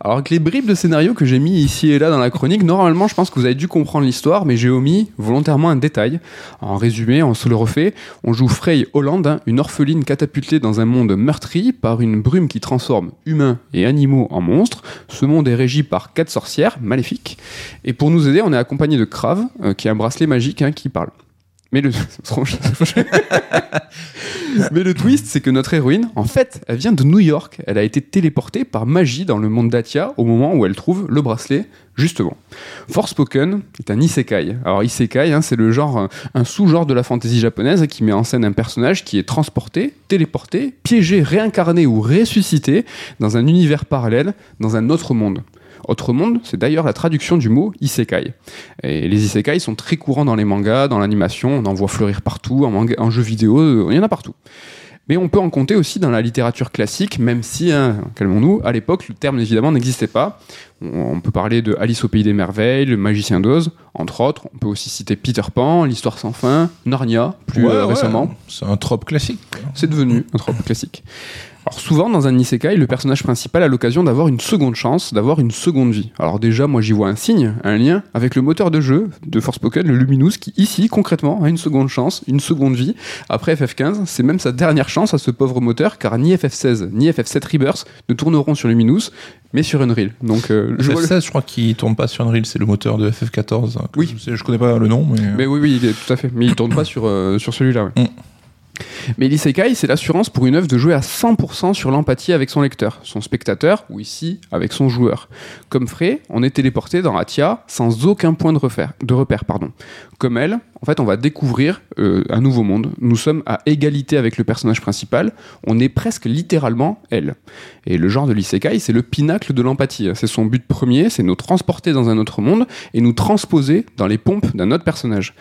Speaker 1: Alors avec les bribes de scénario que j'ai mis ici et là dans la chronique, normalement je pense que vous avez dû comprendre l'histoire, mais j'ai omis volontairement un détail. En résumé, on se le refait, on joue Frey Holland, une orpheline catapultée dans un monde meurtri par une brume qui transforme humains et animaux en monstres. Ce monde est régi par quatre sorcières maléfiques. Et pour nous aider, on est accompagné de Crave, euh, qui est un bracelet magique hein, qui parle. Mais le... Mais le twist, c'est que notre héroïne, en fait, elle vient de New York. Elle a été téléportée par magie dans le monde d'Atia au moment où elle trouve le bracelet, justement. Forspoken est un isekai. Alors, isekai, hein, c'est le genre, euh, un sous-genre de la fantasy japonaise qui met en scène un personnage qui est transporté, téléporté, piégé, réincarné ou ressuscité dans un univers parallèle, dans un autre monde. Autre monde, c'est d'ailleurs la traduction du mot isekai. Et les isekai sont très courants dans les mangas, dans l'animation, on en voit fleurir partout, en, manga, en jeux vidéo, euh, il y en a partout. Mais on peut en compter aussi dans la littérature classique, même si, hein, calmons-nous, à l'époque, le terme évidemment n'existait pas. On, peut parler de Alice au pays des merveilles, le magicien d'Oz, entre autres. On peut aussi citer Peter Pan, l'histoire sans fin, Narnia, plus
Speaker 2: Ouais,
Speaker 1: euh,
Speaker 2: ouais,
Speaker 1: récemment.
Speaker 2: C'est un trope classique.
Speaker 1: C'est devenu un trope classique. Alors souvent dans un isekai, le personnage principal a l'occasion d'avoir une seconde chance, d'avoir une seconde vie. Alors déjà, moi j'y vois un signe, un lien avec le moteur de jeu de Forspoken, le Luminous, qui ici concrètement a une seconde chance, une seconde vie. Après FF15, c'est même sa dernière chance à ce pauvre moteur, car ni FF16 ni FF7 Rebirth ne tourneront sur Luminous, mais sur Unreal. Donc euh, je vois le-
Speaker 2: FF16, je crois qu'il tourne pas sur Unreal, c'est le moteur de FF14. hein, que
Speaker 1: Oui.
Speaker 2: Je, sais- je connais pas le nom, mais.
Speaker 1: Mais oui, oui, il est, tout à fait. Mais il tourne pas sur, euh, sur celui-là. ouais.
Speaker 2: Mm.
Speaker 1: Mais l'isekai, c'est l'assurance pour une œuvre de jouer à 100% sur l'empathie avec son lecteur, son spectateur, ou ici, avec son joueur. Comme Frey, on est téléporté dans Atia sans aucun point de repère. Comme elle, fait, on va découvrir euh, un nouveau monde. Nous sommes à égalité avec le personnage principal. On est presque littéralement elle. Et le genre de l'isekai, c'est le pinacle de l'empathie. C'est son but premier, c'est nous transporter dans un autre monde et nous transposer dans les pompes d'un autre personnage.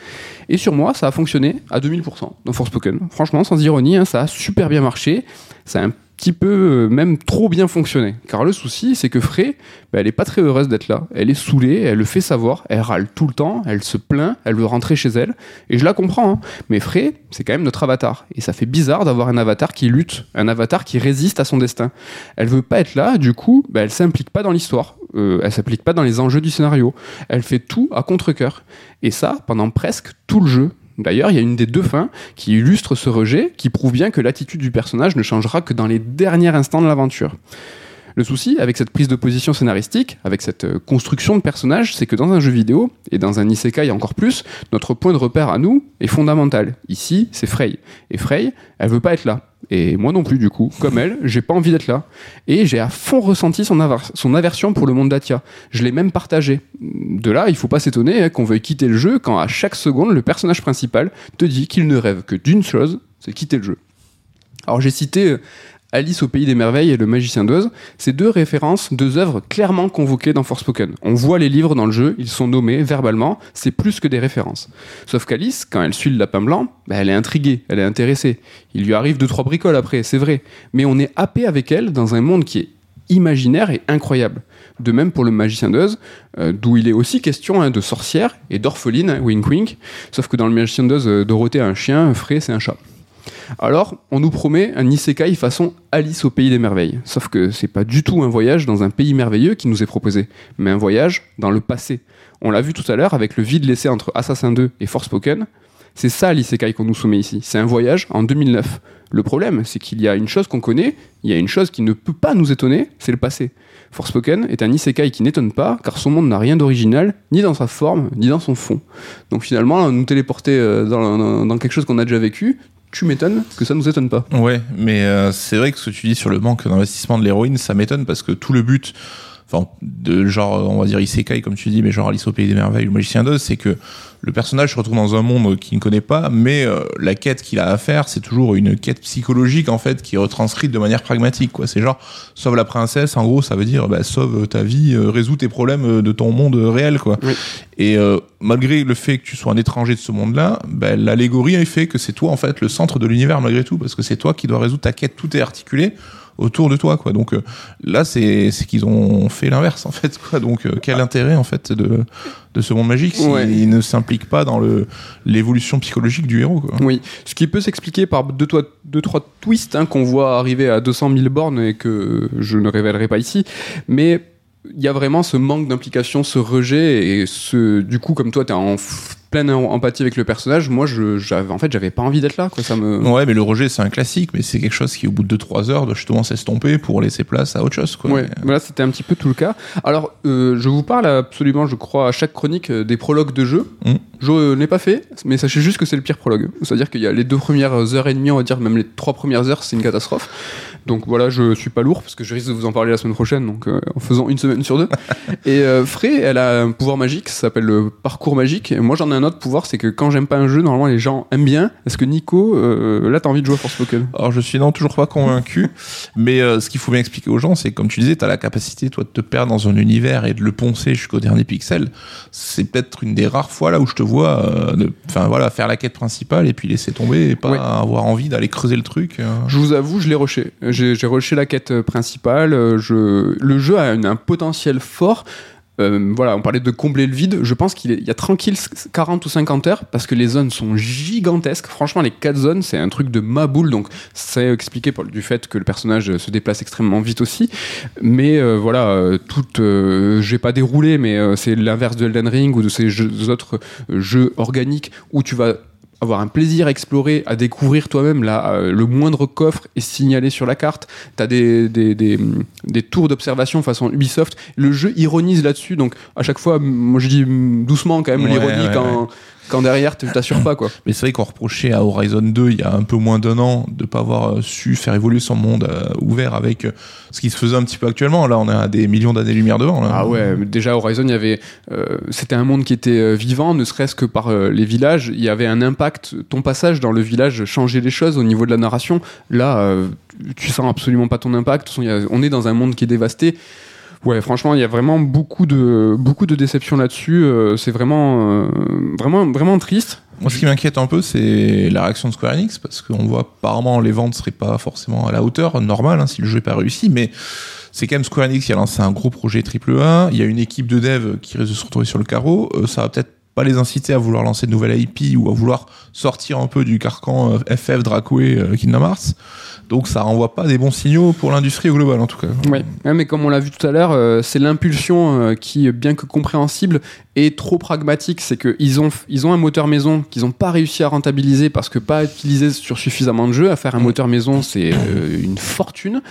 Speaker 1: Et sur moi, ça a fonctionné à 2000% dans Forspoken. Franchement, sans ironie, hein, ça a super bien marché. Ça a un petit peu euh, même trop bien fonctionné. Car le souci, c'est que Frey, bah, elle est pas très heureuse d'être là. Elle est saoulée, elle le fait savoir, elle râle tout le temps, elle se plaint, elle veut rentrer chez elle. Et je la comprends. hein. Mais Frey, c'est quand même notre avatar. Et ça fait bizarre d'avoir un avatar qui lutte, un avatar qui résiste à son destin. Elle veut pas être là, du coup, bah, elle s'implique pas dans l'histoire. Euh, elle s'implique pas dans les enjeux du scénario. Elle fait tout à contre-coeur. Et ça, pendant presque tout le jeu. D'ailleurs, il y a une des deux fins qui illustre ce rejet, qui prouve bien que l'attitude du personnage ne changera que dans les derniers instants de l'aventure. Le souci avec cette prise de position scénaristique, avec cette euh, construction de personnage, c'est que dans un jeu vidéo, et dans un isekai encore plus, notre point de repère à nous est fondamental. Ici, c'est Frey. Et Frey, elle veut pas être là. Et moi non plus, du coup. Comme elle, j'ai pas envie d'être là. Et j'ai à fond ressenti son, aver- son aversion pour le monde d'Atia. Je l'ai même partagé. De là, il faut pas s'étonner hein, qu'on veuille quitter le jeu quand à chaque seconde, le personnage principal te dit qu'il ne rêve que d'une chose, c'est quitter le jeu. Alors j'ai cité euh, Alice au pays des merveilles et le magicien d'Oz, ces deux références, deux œuvres clairement convoquées dans Forspoken. On voit les livres dans le jeu, ils sont nommés verbalement, c'est plus que des références. Sauf qu'Alice, quand elle suit le lapin blanc, bah, elle est intriguée, elle est intéressée. Il lui arrive deux trois bricoles après, c'est vrai, mais on est happé avec elle dans un monde qui est imaginaire et incroyable. De même pour le magicien d'Oz, euh, d'où il est aussi question hein, de sorcière et d'orpheline, hein, wink wink, sauf que dans le magicien d'Oz, euh, Dorothée a un chien, Frey c'est un chat. Alors, on nous promet un isekai façon Alice au pays des merveilles. Sauf que c'est pas du tout un voyage dans un pays merveilleux qui nous est proposé, mais un voyage dans le passé. On l'a vu tout à l'heure avec le vide laissé entre Assassin 2 et Forspoken. C'est ça l'isekai qu'on nous soumet ici. C'est un voyage en 2009. Le problème, c'est qu'il y a une chose qu'on connaît, il y a une chose qui ne peut pas nous étonner, c'est le passé. Forspoken est un isekai qui n'étonne pas, car son monde n'a rien d'original, ni dans sa forme, ni dans son fond. Donc finalement, nous téléporter euh, dans quelque chose qu'on a déjà vécu, tu m'étonnes que ça nous étonne pas.
Speaker 2: Ouais, mais euh, c'est vrai que ce que tu dis sur le manque d'investissement de l'héroïne, ça m'étonne parce que tout le but, enfin, de genre, on va dire isekai comme tu dis, mais genre Alice au pays des merveilles le magicien d'Oz, c'est que le personnage se retrouve dans un monde qu'il ne connaît pas, mais euh, la quête qu'il a à faire, c'est toujours une quête psychologique en fait qui est retranscrite de manière pragmatique. quoi. C'est genre sauve la princesse, en gros, ça veut dire bah, sauve ta vie, euh, résous tes problèmes euh, de ton monde réel, quoi.
Speaker 1: Oui.
Speaker 2: Et euh, malgré le fait que tu sois un étranger de ce monde-là, bah, l'allégorie fait que c'est toi en fait le centre de l'univers malgré tout, parce que c'est toi qui dois résoudre ta quête, tout est articulé autour de toi quoi. Donc euh, là c'est c'est qu'ils ont fait l'inverse en fait quoi. Donc euh, quel intérêt en fait de de ce monde magique s'il
Speaker 1: Ouais.
Speaker 2: ne s'implique pas dans le l'évolution psychologique du héros quoi.
Speaker 1: Oui, ce qui peut s'expliquer par deux, toi- deux trois twists hein, qu'on voit arriver à 200 000 bornes et que je ne révélerai pas ici, mais il y a vraiment ce manque d'implication, ce rejet et ce du coup comme toi tu es en pleine em- empathie avec le personnage, moi je j'avais en fait j'avais pas envie d'être là quoi, ça me
Speaker 2: Ouais, mais le rejet, c'est un classique, mais c'est quelque chose qui, au bout de 2-3 heures, doit justement s'estomper pour laisser place à autre chose, quoi.
Speaker 1: Ouais,
Speaker 2: Mais-
Speaker 1: voilà, c'était un petit peu tout le cas. Alors, euh, je vous parle absolument, je crois, à chaque chronique euh, des prologues de jeu.
Speaker 2: Mm.
Speaker 1: Je euh, n'ai pas fait, mais sachez juste que c'est le pire prologue. C'est-à-dire qu'il y a les deux premières heures et demie, on va dire, même les trois premières heures, c'est une catastrophe. Donc voilà, je suis pas lourd parce que je risque de vous en parler la semaine prochaine, donc euh, en faisant une semaine sur deux. et euh, Frey, elle a un pouvoir magique, ça s'appelle le parcours magique. Et moi, j'en ai un autre pouvoir, c'est que quand j'aime pas un jeu, normalement les gens aiment bien. Est-ce que Nico, euh, là, t'as envie de jouer à Forspoken?
Speaker 2: Alors je suis non toujours pas convaincu, mais euh, ce qu'il faut bien expliquer aux gens, c'est que comme tu disais, tu as la capacité toi de te perdre dans un univers et de le poncer jusqu'au dernier pixel. C'est peut-être une des rares fois là où je te vois, euh, de- enfin voilà, faire la quête principale et puis laisser tomber et pas
Speaker 1: Ouais.
Speaker 2: avoir envie d'aller creuser le truc. euh.
Speaker 1: Je vous avoue, je l'ai rushé. J'ai rushé la quête principale. Je... Le jeu a une- un potentiel fort. Euh, voilà, on parlait de combler le vide. Je pense qu'il y a tranquille 40 ou 50 heures parce que les zones sont gigantesques. Franchement, les 4 zones, c'est un truc de ma boule. Donc, c'est expliqué par du fait que le personnage euh, se déplace extrêmement vite aussi. Mais euh, voilà, euh, tout, euh, j'ai pas déroulé, mais euh, c'est l'inverse de Elden Ring ou de ces autres jeux organiques où tu vas avoir un plaisir à explorer, à découvrir toi-même. Là, euh, le moindre coffre est signalé sur la carte. Tu as des, des, des, des tours d'observation façon Ubisoft. Le jeu ironise là-dessus. Donc, à chaque fois, moi je dis doucement quand même
Speaker 2: Ouais,
Speaker 1: l'ironie
Speaker 2: ouais,
Speaker 1: quand, quand derrière tu t'assures pas quoi.
Speaker 2: Mais c'est vrai qu'on reprochait à Horizon 2 il y a un peu moins d'un an de pas avoir euh, su faire évoluer son monde euh, ouvert avec euh, ce qui se faisait un petit peu actuellement. Là, on est à des millions d'années-lumière devant. Là.
Speaker 1: Ah ouais, déjà Horizon, il y avait, euh, c'était un monde qui était vivant, ne serait-ce que par euh, les villages. Il y avait un impact. Ton passage dans le village changeait les choses au niveau de la narration. Là, euh, tu sens absolument pas ton impact. A- on est dans un monde qui est dévasté. Ouais, franchement, il y a vraiment beaucoup de beaucoup de déceptions là-dessus. Euh, c'est vraiment, euh, vraiment, vraiment triste.
Speaker 2: Moi, ce qui m'inquiète un peu, c'est la réaction de Square Enix, parce qu'on voit apparemment les ventes seraient pas forcément à la hauteur, normal, hein, si le jeu est pas réussi, mais c'est quand même Square Enix qui a lancé un gros projet AAA. Il y a une équipe de dev qui risque de se retrouver sur le carreau. Euh, ça va peut-être pas les inciter à vouloir lancer de nouvelles IP ou à vouloir sortir un peu du carcan euh, FF, Dracoué, euh, Kingdom Hearts. Donc ça renvoie pas des bons signaux pour l'industrie au global en tout cas.
Speaker 1: Ouais, mais comme on l'a vu tout à l'heure, euh, c'est l'impulsion euh, qui, bien que compréhensible, est trop pragmatique. C'est qu'ils ont, ils ont un moteur maison qu'ils n'ont pas réussi à rentabiliser parce que pas utilisé sur suffisamment de jeux. À faire un moteur maison, c'est euh, une fortune.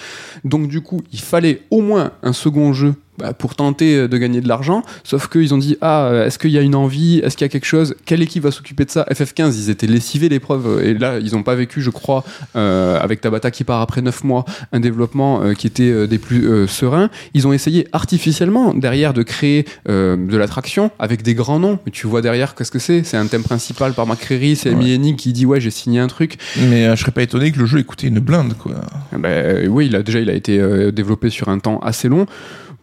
Speaker 1: Donc du coup, il fallait au moins un second jeu bah, pour tenter euh, de gagner de l'argent. Sauf qu'ils ont dit ah, euh, est-ce qu'il y a une envie? Est-ce qu'il y a quelque chose? Quelle équipe va s'occuper de ça? FF15, ils étaient lessivés l'épreuve et là, ils n'ont pas vécu, je crois, euh, avec Tabata qui part après 9 mois, un développement euh, qui était euh, des plus euh, sereins. Ils ont essayé artificiellement derrière de créer euh, de l'attraction avec des grands noms. Mais tu vois derrière qu'est-ce que c'est? C'est un thème principal par McCreary, c'est Amy
Speaker 2: Ouais.
Speaker 1: Qui dit ouais j'ai signé un truc.
Speaker 2: Mais euh, je serais pas étonné que le jeu ait coûté une blinde quoi.
Speaker 1: Euh, oui, il a déjà il a été euh, développé sur un temps assez long.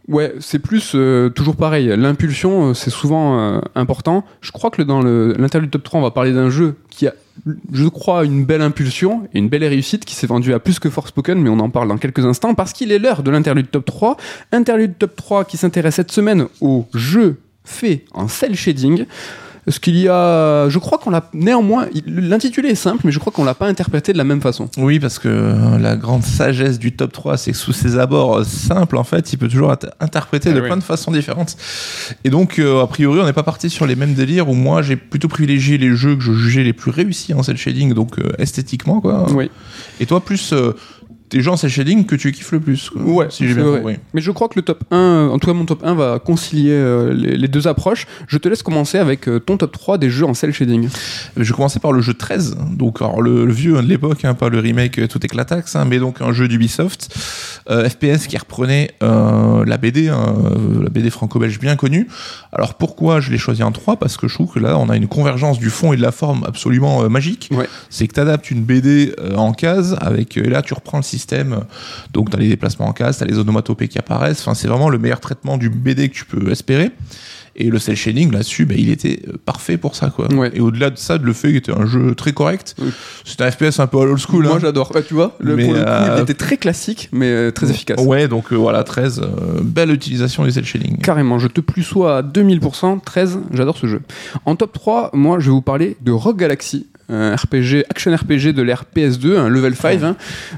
Speaker 1: Ouais, c'est plus euh, toujours pareil. L'impulsion, euh, c'est souvent euh, important. Je crois que dans l'interlude top 3, on va parler d'un jeu qui a, je crois, une belle impulsion et une belle réussite qui s'est vendu à plus que Forspoken, mais on en parle dans quelques instants parce qu'il est l'heure de l'interlude top 3. Interlude top 3 qui s'intéresse cette semaine au jeu fait en cel shading. Ce qu'il y a, je crois qu'on l'a néanmoins, l'intitulé est simple, mais je crois qu'on l'a pas interprété de la même façon.
Speaker 2: Oui, parce que euh, la grande sagesse du top 3, c'est que sous ses abords euh, simples, en fait, il peut toujours être interprété
Speaker 1: Ah
Speaker 2: de
Speaker 1: oui.
Speaker 2: plein de façons différentes. Et donc, euh, a priori, on n'est pas parti sur les mêmes délires où moi, j'ai plutôt privilégié les jeux que je jugeais les plus réussis en cel shading, donc euh, esthétiquement, quoi.
Speaker 1: Oui.
Speaker 2: Et toi, plus euh, tes gens en cel shading que tu kiffes le plus, quoi,
Speaker 1: Ouais,
Speaker 2: si j'ai bien compris.
Speaker 1: Mais je crois que le top 1, euh, en tout cas mon top 1 va concilier euh, les, les deux approches. Je te laisse commencer avec euh, ton top 3 des jeux en cel shading.
Speaker 2: Je vais commencer par le jeu 13, donc alors le, le vieux hein, de l'époque, hein, pas le remake tout éclataxe, hein, mais donc un jeu d'Ubisoft, euh, FPS qui reprenait la BD, la BD franco-belge bien connue. Alors pourquoi je l'ai choisi en 3 Parce que je trouve que là on a une convergence du fond et de la forme absolument magique.
Speaker 1: Ouais.
Speaker 2: C'est que tu adaptes une BD en case, avec, et là tu reprends le système, euh, donc tu as les déplacements en case, tu as les onomatopées qui apparaissent, enfin c'est vraiment le meilleur traitement du BD que tu peux espérer. Et le cel shading là-dessus, bah, il était euh, parfait pour ça. Quoi.
Speaker 1: Ouais.
Speaker 2: Et au-delà de ça, de le fait qu'il était un jeu très correct,
Speaker 1: Oui.
Speaker 2: c'était un FPS un peu old school.
Speaker 1: Moi
Speaker 2: hein.
Speaker 1: j'adore. Ouais, tu vois, le,
Speaker 2: Mais,
Speaker 1: pour le coup,
Speaker 2: euh,
Speaker 1: il était très classique, mais euh, très efficace.
Speaker 2: Ouais, donc euh, voilà, 13, euh, belle utilisation du cel shading.
Speaker 1: Carrément, je te plus sois à 2000%, 13, j'adore ce jeu. En top 3, moi je vais vous parler de Rock Galaxy, un RPG, action RPG de l'ère PS2, un level 5. hein.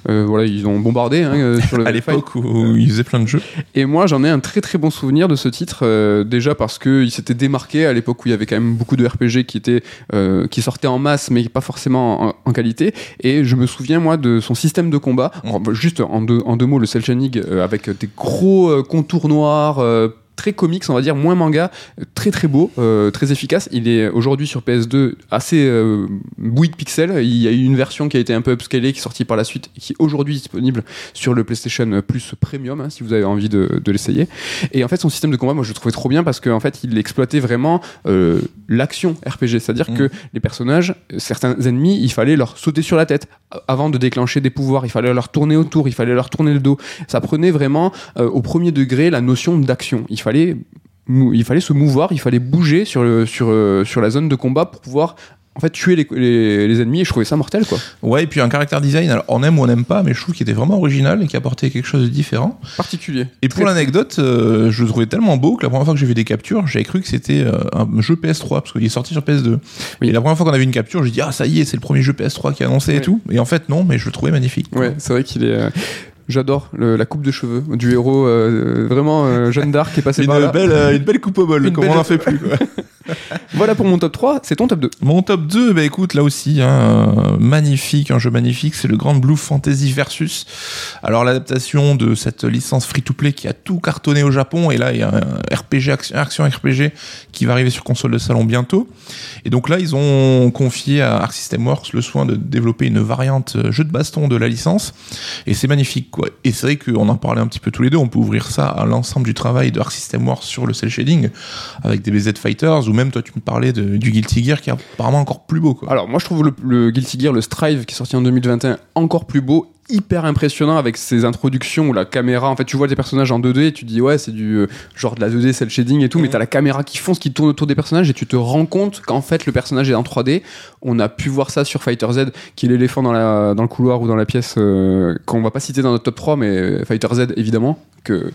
Speaker 1: Euh, voilà, ils ont bombardé hein, euh, sur le
Speaker 2: À
Speaker 1: level 5.
Speaker 2: l'époque où ils faisaient plein de jeux.
Speaker 1: Et moi, j'en ai un très très bon souvenir de ce titre, euh, déjà parce qu'il s'était démarqué à l'époque où il y avait quand même beaucoup de RPG qui étaient euh, qui sortaient en masse, mais pas forcément en, en qualité. Et je me souviens moi de son système de combat. Alors, juste en deux en deux mots, le Shading euh, avec des gros euh, contours noirs. Très comics, on va dire, moins manga, très très beau, euh, très efficace. Il est aujourd'hui sur PS2 assez euh, de pixels. Il y a eu une version qui a été un peu upscalée, qui est sortie par la suite, qui est aujourd'hui disponible sur le PlayStation Plus Premium, hein, si vous avez envie de, de l'essayer. Et en fait, son système de combat, moi, je le trouvais trop bien parce qu'en fait, il exploitait vraiment euh, l'action RPG. C'est-à-dire
Speaker 2: Mm.
Speaker 1: que les personnages, certains ennemis, il fallait leur sauter sur la tête avant de déclencher des pouvoirs. Il fallait leur tourner autour, il fallait leur tourner le dos. Ça prenait vraiment euh, au premier degré la notion d'action. Il fallait il fallait se mouvoir, il fallait bouger sur, le, sur, euh, sur la zone de combat pour pouvoir en fait tuer les, les, les ennemis et je trouvais ça mortel quoi.
Speaker 2: Ouais, et puis un caractère design, alors on aime ou on n'aime pas, mais je trouve qu'il était vraiment original et qui apportait quelque chose de différent.
Speaker 1: Particulier.
Speaker 2: Et pour l'anecdote, euh, je le trouvais tellement beau que la première fois que j'ai vu des captures, j'avais cru que c'était euh, un jeu PS3 parce qu'il est sorti sur PS2.
Speaker 1: Oui.
Speaker 2: Et la première fois qu'on avait une capture, j'ai dit ah ça y est, c'est le premier jeu PS3 qui est annoncé et tout. Et en fait non, mais je le trouvais magnifique.
Speaker 1: Ouais, c'est vrai qu'il est. J'adore le- la coupe de cheveux du héros, euh, vraiment euh, Jeanne d'Arc qui est passée
Speaker 2: Une
Speaker 1: par là.
Speaker 2: belle, euh, une belle coupe au bol, comme on n'en fait plus. Quoi.
Speaker 1: voilà pour mon top 3, c'est ton top 2.
Speaker 2: Mon top 2, bah écoute, là aussi, hein, euh, magnifique, un jeu magnifique, c'est le Grand Blue Fantasy Versus. Alors l'adaptation de cette licence free-to-play qui a tout cartonné au Japon, et là il y a un RPG, action, action RPG, qui va arriver sur console de salon bientôt. Et donc là, ils ont confié à Arc System Works le soin de développer une variante euh, jeu de baston de la licence, et c'est magnifique, quoi. Et c'est vrai qu'on en parlait un petit peu tous les deux, on peut ouvrir ça à l'ensemble du travail de Arc System Works sur le cel shading, avec des BZ Fighters, ou même toi tu me parlais de, du Guilty Gear qui est apparemment encore plus beau.
Speaker 1: Alors moi je trouve le, le Guilty Gear, le Strive qui est sorti en 2021 encore plus beau hyper impressionnant avec ses introductions où la caméra en fait tu vois des personnages en 2D et tu dis ouais c'est du euh, genre de la 2D cel shading et tout mais t'as la caméra qui fonce qui tourne autour des personnages et tu te rends compte qu'en fait le personnage est en 3D on a pu voir ça sur Fighter Z qui est l'éléphant dans, la, dans le couloir ou dans la pièce euh, qu'on va pas citer dans notre top 3 mais Fighter Z évidemment que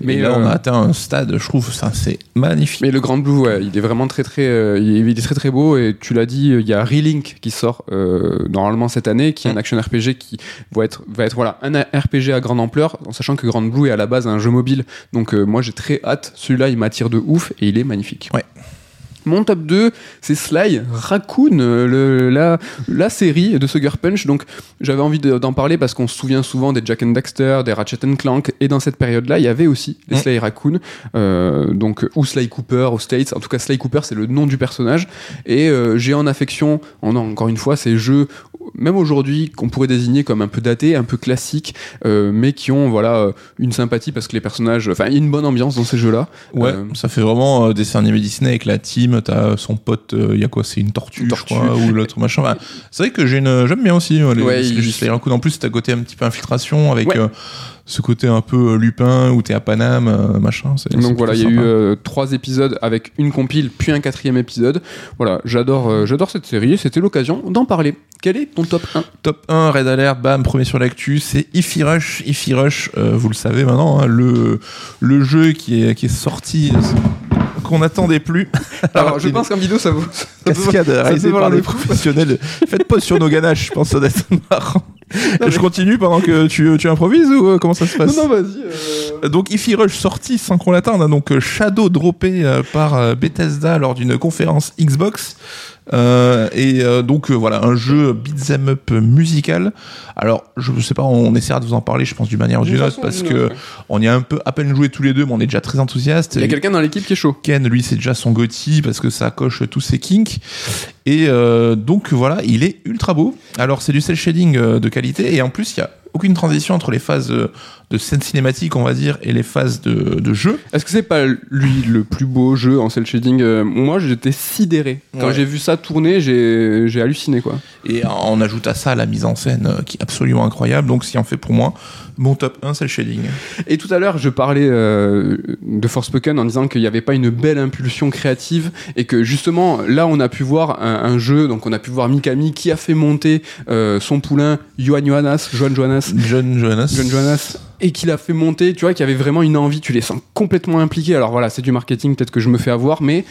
Speaker 2: mais là, on
Speaker 1: euh,
Speaker 2: a atteint un stade, je trouve, ça c'est magnifique.
Speaker 1: mais le Grand Blue, ouais, il est vraiment très très, euh, il est- très très beau et tu l'as dit, il y a Relink qui sort euh, normalement cette année, qui est un action RPG qui être, voilà un RPG à grande ampleur, en sachant que Grand Blue est à la base un jeu mobile. Donc euh, moi j'ai très hâte. Celui-là il m'attire de ouf et il est magnifique. Mon top 2, c'est Sly Raccoon, euh, le, la, la série de Sugar Punch. Donc, j'avais envie de- d'en parler parce qu'on se souvient souvent des Jack and Daxter, des Ratchet and Clank. Et dans cette période-là, il y avait aussi les
Speaker 2: Mm.
Speaker 1: Sly Raccoon, euh, donc, ou Sly Cooper aux States. En tout cas, Sly Cooper, c'est le nom du personnage. Et euh, j'ai en affection, en, encore une fois, ces jeux, même aujourd'hui, qu'on pourrait désigner comme un peu datés, un peu classiques, euh, mais qui ont voilà une sympathie parce que les personnages, enfin, il y a une bonne ambiance dans ces jeux-là.
Speaker 2: Ouais, ça fait vraiment euh, dessin animé Disney avec la team. T'as son pote, il y a quoi C'est une tortue,
Speaker 1: Une
Speaker 2: je crois, ou l'autre machin. Enfin, c'est vrai que j'ai une, j'aime bien aussi les,
Speaker 1: Ouais, il-
Speaker 2: juste les Raccoon. En plus, t'as côté un petit peu infiltration avec
Speaker 1: Ouais.
Speaker 2: euh, ce côté un peu euh, Lupin où t'es à Paname, euh, machin.
Speaker 1: Donc voilà, il y a eu euh, trois épisodes avec une compile, puis un quatrième épisode. Voilà, j'adore, euh, j'adore cette série. et C'était l'occasion d'en parler. Quel est ton top 1
Speaker 2: Top 1, Red Alert, bam, premier sur l'actu, c'est Ify Rush. Ify Rush, euh, vous le savez maintenant, hein, le, le jeu qui est, qui est sorti, euh, qu'on n'attendait plus.
Speaker 1: Alors, je pense qu'en vidéo, ça vous. ça peut-
Speaker 2: Cascade réalisée
Speaker 1: peut
Speaker 2: par des professionnels. Faites pause sur nos ganaches, je pense que ça doit être marrant.
Speaker 1: Mais-
Speaker 2: Je continue pendant que tu, tu improvises ou euh, comment ça se passe
Speaker 1: Non, non, vas-y. euh,
Speaker 2: donc Ify Rush sorti sans qu'on l'attende, hein, donc euh, Shadow droppé euh, par Bethesda lors d'une conférence Xbox. Euh, et euh, donc euh, voilà un jeu beat'em up musical. Alors je sais pas, on essaiera de vous en parler, je pense d'une manière ou d'une autre, parce que on y a un peu à peine joué tous les deux, mais on est déjà très enthousiaste.
Speaker 1: Il y a quelqu'un dans l'équipe qui est chaud.
Speaker 2: Ken, lui, c'est déjà son Gotti parce que ça coche tous ses kinks. Et euh, donc voilà, il est ultra beau. Alors c'est du cel shading de et en plus il y a aucune transition entre les phases euh, de scène cinématique, on va dire, et les phases de, de jeu.
Speaker 1: Est-ce que c'est pas lui le plus beau jeu en cel shading Euh, Moi, j'étais sidéré. Quand
Speaker 2: Ouais.
Speaker 1: j'ai vu ça tourner, j'ai halluciné, quoi.
Speaker 2: Et on ajoute à ça la mise en scène euh, qui est absolument incroyable. Donc qui en fait pour moi mon top 1, c'est le shading.
Speaker 1: Et tout à l'heure, je parlais euh, de Forspoken en disant qu'il n'y avait pas une belle impulsion créative et que justement, là, on a pu voir un, un jeu, donc on a pu voir Mikami qui a fait monter euh, son poulain, Johan Johannas, Johan Johannas,
Speaker 2: John Jonas.
Speaker 1: John Johannas, et qu'il a fait monter, tu vois, qu'il y avait vraiment une envie, tu les sens complètement impliqués. Alors voilà, c'est du marketing, peut-être que je me fais avoir, mais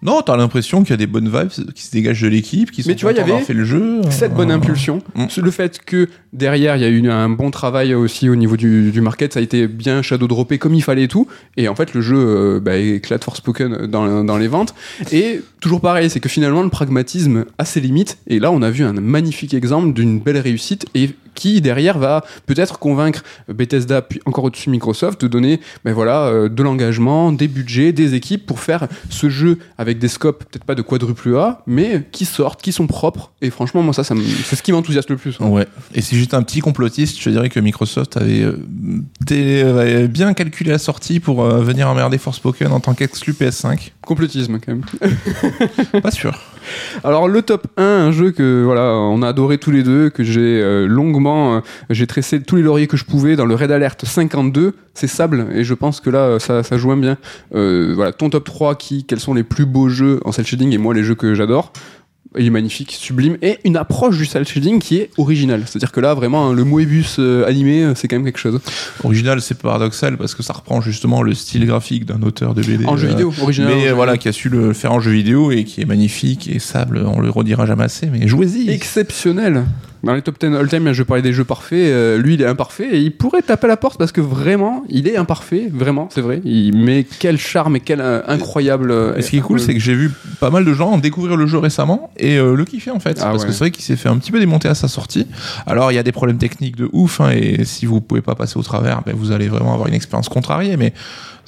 Speaker 2: Non, t'as l'impression qu'il y a des bonnes vibes qui se dégagent de l'équipe, qui sont
Speaker 1: Mais tu vois, il y avait
Speaker 2: fait le jeu.
Speaker 1: cette bonne impulsion,
Speaker 2: Mm.
Speaker 1: le fait que derrière il y a eu un bon travail aussi au niveau du, du market, ça a été bien shadow droppé comme il fallait et tout, et en fait le jeu euh, bah, éclate Forspoken dans, dans les ventes. Et toujours pareil, c'est que finalement le pragmatisme a ses limites, et là on a vu un magnifique exemple d'une belle réussite et qui derrière va peut-être convaincre Bethesda puis encore au-dessus Microsoft de donner ben voilà euh, de l'engagement, des budgets, des équipes pour faire ce jeu avec des scopes peut-être pas de quadruple A mais qui sortent, qui sont propres et franchement moi ça, c'est ce qui m'enthousiasme le plus. hein.
Speaker 2: Ouais. Et si j'étais un petit complotiste, je dirais que Microsoft avait, euh, avait bien calculé la sortie pour euh, venir emmerder Forspoken en tant qu'exclu PS5.
Speaker 1: Complotisme quand même.
Speaker 2: Pas sûr.
Speaker 1: Alors le top 1, un jeu que voilà, on a adoré tous les deux, que j'ai euh, longuement, euh, j'ai tressé tous les lauriers que je pouvais dans le Red Alert 52, c'est Sable, et je pense que là euh, ça, ça joue bien. Euh, voilà, ton top 3, qui, quels sont les plus beaux jeux en cel shading et moi les jeux que j'adore. Il est magnifique, sublime, et une approche du cel shading qui est originale. C'est-à-dire que là, vraiment, le Moebius euh, animé, euh, c'est quand même quelque chose.
Speaker 2: Original, c'est paradoxal parce que ça reprend justement le style graphique d'un auteur de BD.
Speaker 1: En jeu
Speaker 2: euh,
Speaker 1: vidéo, original.
Speaker 2: Mais voilà, qui a su le faire en jeu vidéo et qui est magnifique. Et Sable, on le redira jamais assez, mais jouez-y.
Speaker 1: Exceptionnel. Dans les top 10 all-time, je parlais des jeux parfaits. euh, lui, il est imparfait et il pourrait taper à la porte parce que vraiment, il est imparfait. Vraiment, c'est vrai. Il, mais quel charme et quel euh, incroyable. euh,
Speaker 2: Et ce qui est cool, c'est que j'ai vu pas mal de gens découvrir le jeu récemment et le kiffer en fait.
Speaker 1: Ah
Speaker 2: parce
Speaker 1: ouais.
Speaker 2: que c'est vrai qu'il s'est fait un petit peu démonter à sa sortie. Alors il y a des problèmes techniques de ouf hein, et si vous pouvez pas passer au travers, ben, vous allez vraiment avoir une expérience contrariée. Mais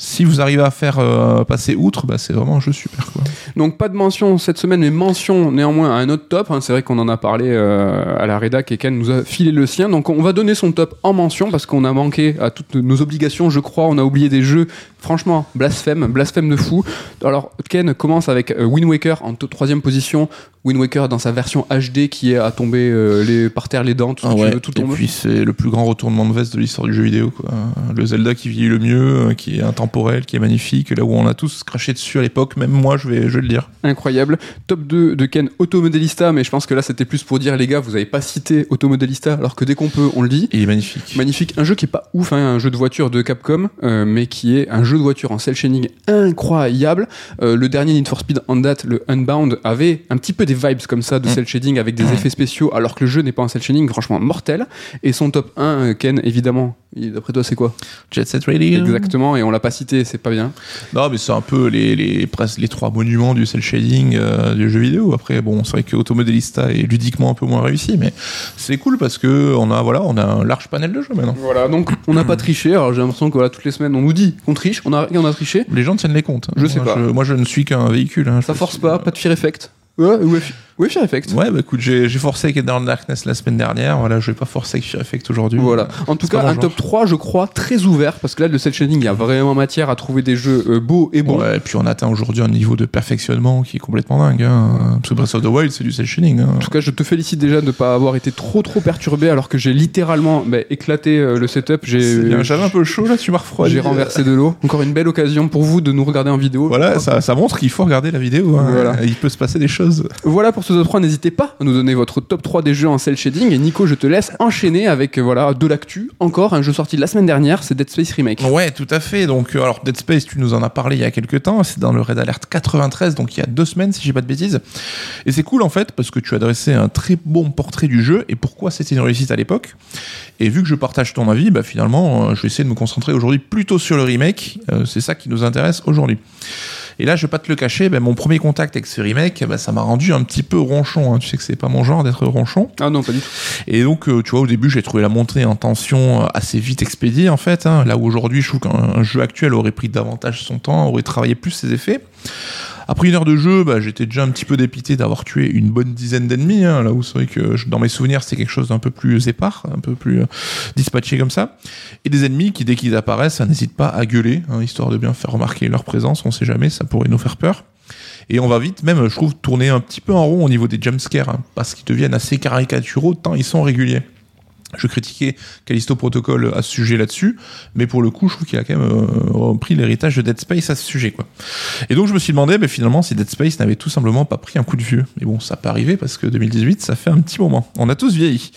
Speaker 2: si vous arrivez à faire euh, passer outre, bah, c'est vraiment un jeu super quoi.
Speaker 1: Donc pas de mention cette semaine, mais mention néanmoins à un autre top. hein. C'est vrai qu'on en a parlé euh, à la rédac et Ken nous a filé le sien. Donc on va donner son top en mention parce qu'on a manqué à toutes nos obligations, je crois. On a oublié des jeux, franchement, blasphème, blasphème de fou. Alors Ken commence avec euh, Wind Waker en troisième position. Wind Waker dans sa version HD qui est à tomber euh, les, par terre les dents, tout ce que tu veux, tout
Speaker 2: et puis c'est le plus grand retournement de veste de l'histoire du jeu vidéo. Quoi. Le Zelda qui vieillit le mieux, qui est intemporel, qui est magnifique, là où on a tous craché dessus à l'époque, même moi je vais, je vais le dire.
Speaker 1: Incroyable. Top 2 de Ken Automodelista, mais je pense que là c'était plus pour dire les gars, vous avez pas cité Automodelista alors que dès qu'on peut, on le dit.
Speaker 2: Il est magnifique.
Speaker 1: Magnifique, un jeu qui est pas ouf, hein, un jeu de voiture de Capcom, euh, mais qui est un jeu de voiture en cel shading incroyable. Euh, le dernier Need for Speed en date, le Unbound, avait un petit peu des vibes comme ça de
Speaker 2: Mm.
Speaker 1: cel shading avec des effets spéciaux, alors que le jeu n'est pas en cel shading, franchement mortel. Et son top 1, euh, Ken, évidemment, d'après toi c'est quoi?
Speaker 2: Jet Set Radio.
Speaker 1: Exactement, et on l'a pas cité, c'est pas bien.
Speaker 2: Non, mais c'est un peu les, les, les trois monuments du cel shading euh, du jeu vidéo. Après, bon, c'est vrai que Automodelista est ludiquement un peu moins réussi, mais c'est cool parce que on a, voilà, on a un large panel de jeux maintenant.
Speaker 1: Voilà, donc on n'a pas triché, alors j'ai l'impression que voilà, toutes les semaines on nous dit qu'on triche, on a, on a triché.
Speaker 2: Les gens tiennent les comptes.
Speaker 1: Je sais
Speaker 2: Moi,
Speaker 1: pas.
Speaker 2: moi, je ne suis qu'un véhicule. hein.
Speaker 1: Ça force
Speaker 2: suis-
Speaker 1: pas, pas de fear effect. Ouais, ouais, ouais, fear effect.
Speaker 2: Ouais, bah écoute, j'ai j'ai forcé avec Eternal Darkness la semaine dernière. Voilà, je vais pas forcer avec Fear Effect aujourd'hui.
Speaker 1: Voilà. En tout cas, un
Speaker 2: genre.
Speaker 1: top 3, je crois, très ouvert, parce que là, le cell shading, il y a vraiment matière à trouver des jeux euh, beaux et bons.
Speaker 2: Ouais, et puis on atteint aujourd'hui un niveau de perfectionnement qui est complètement dingue. Hein. Parce que Breath of the Wild, c'est du cel shading. Hein.
Speaker 1: En tout cas, je te félicite déjà de ne pas avoir été trop trop perturbé alors que j'ai littéralement bah, éclaté euh, le setup.
Speaker 2: C'est
Speaker 1: J'ai
Speaker 2: bien, J'avais un peu chaud là, tu m'as refroidi.
Speaker 1: j'ai renversé de l'eau. Encore une belle occasion pour vous de nous regarder en vidéo.
Speaker 2: Voilà, ça, ça montre qu'il faut regarder la vidéo. hein.
Speaker 1: Voilà.
Speaker 2: Il peut se passer des choses.
Speaker 1: Voilà pour ce top 3. N'hésitez pas à nous donner votre top 3 des jeux en cell shading. Et Nico, je te laisse enchaîner avec euh, voilà de l'actu. Encore un jeu sorti la semaine dernière, c'est Dead Space Remake.
Speaker 2: Ouais, tout à fait. Donc, euh, alors Dead Space, tu nous en as parlé il y a quelques temps. C'est dans le Red Alert 93, donc il y a deux semaines, si j'ai pas de bêtises. Et c'est cool en fait parce que tu as dressé un très bon portrait du jeu et pourquoi c'était une réussite à l'époque. Et vu que je partage ton avis, bah finalement, euh, je vais essayer de me concentrer aujourd'hui plutôt sur le remake. C'est ça qui nous intéresse aujourd'hui. Et là, je vais pas te le cacher, bah, mon premier contact avec ce remake, bah, ça m'a rendu un petit peu ronchon. hein. Tu sais que c'est pas mon genre d'être ronchon.
Speaker 1: Ah non, pas du tout.
Speaker 2: Et donc, euh, tu vois, au début, j'ai trouvé la montée en tension euh, assez vite expédiée, en fait. hein. là où aujourd'hui, je trouve qu'un un jeu actuel aurait pris davantage son temps, aurait travaillé plus ses effets. Après une heure de jeu, bah, j'étais déjà un petit peu dépité d'avoir tué une bonne dizaine d'ennemis. hein, là où c'est vrai que dans mes souvenirs, c'était quelque chose d'un peu plus épars, un peu plus euh, dispatché comme ça. Et des ennemis qui, dès qu'ils apparaissent, ça n'hésite pas à gueuler, hein, histoire de bien faire remarquer leur présence. On sait jamais, ça pourrait nous faire peur. Et on va vite, même, je trouve, tourner un petit peu en rond au niveau des jumpscares, hein, parce qu'ils deviennent assez caricaturaux tant ils sont réguliers. Je critiquais Callisto Protocol à ce sujet là-dessus, mais pour le coup, je trouve qu'il a quand même euh, repris l'héritage de Dead Space à ce sujet, quoi. Et donc, je me suis demandé, ben, finalement, si Dead Space n'avait tout simplement pas pris un coup de vieux. Mais bon, ça peut arriver parce que 2018, ça fait un petit moment. On a tous vieilli.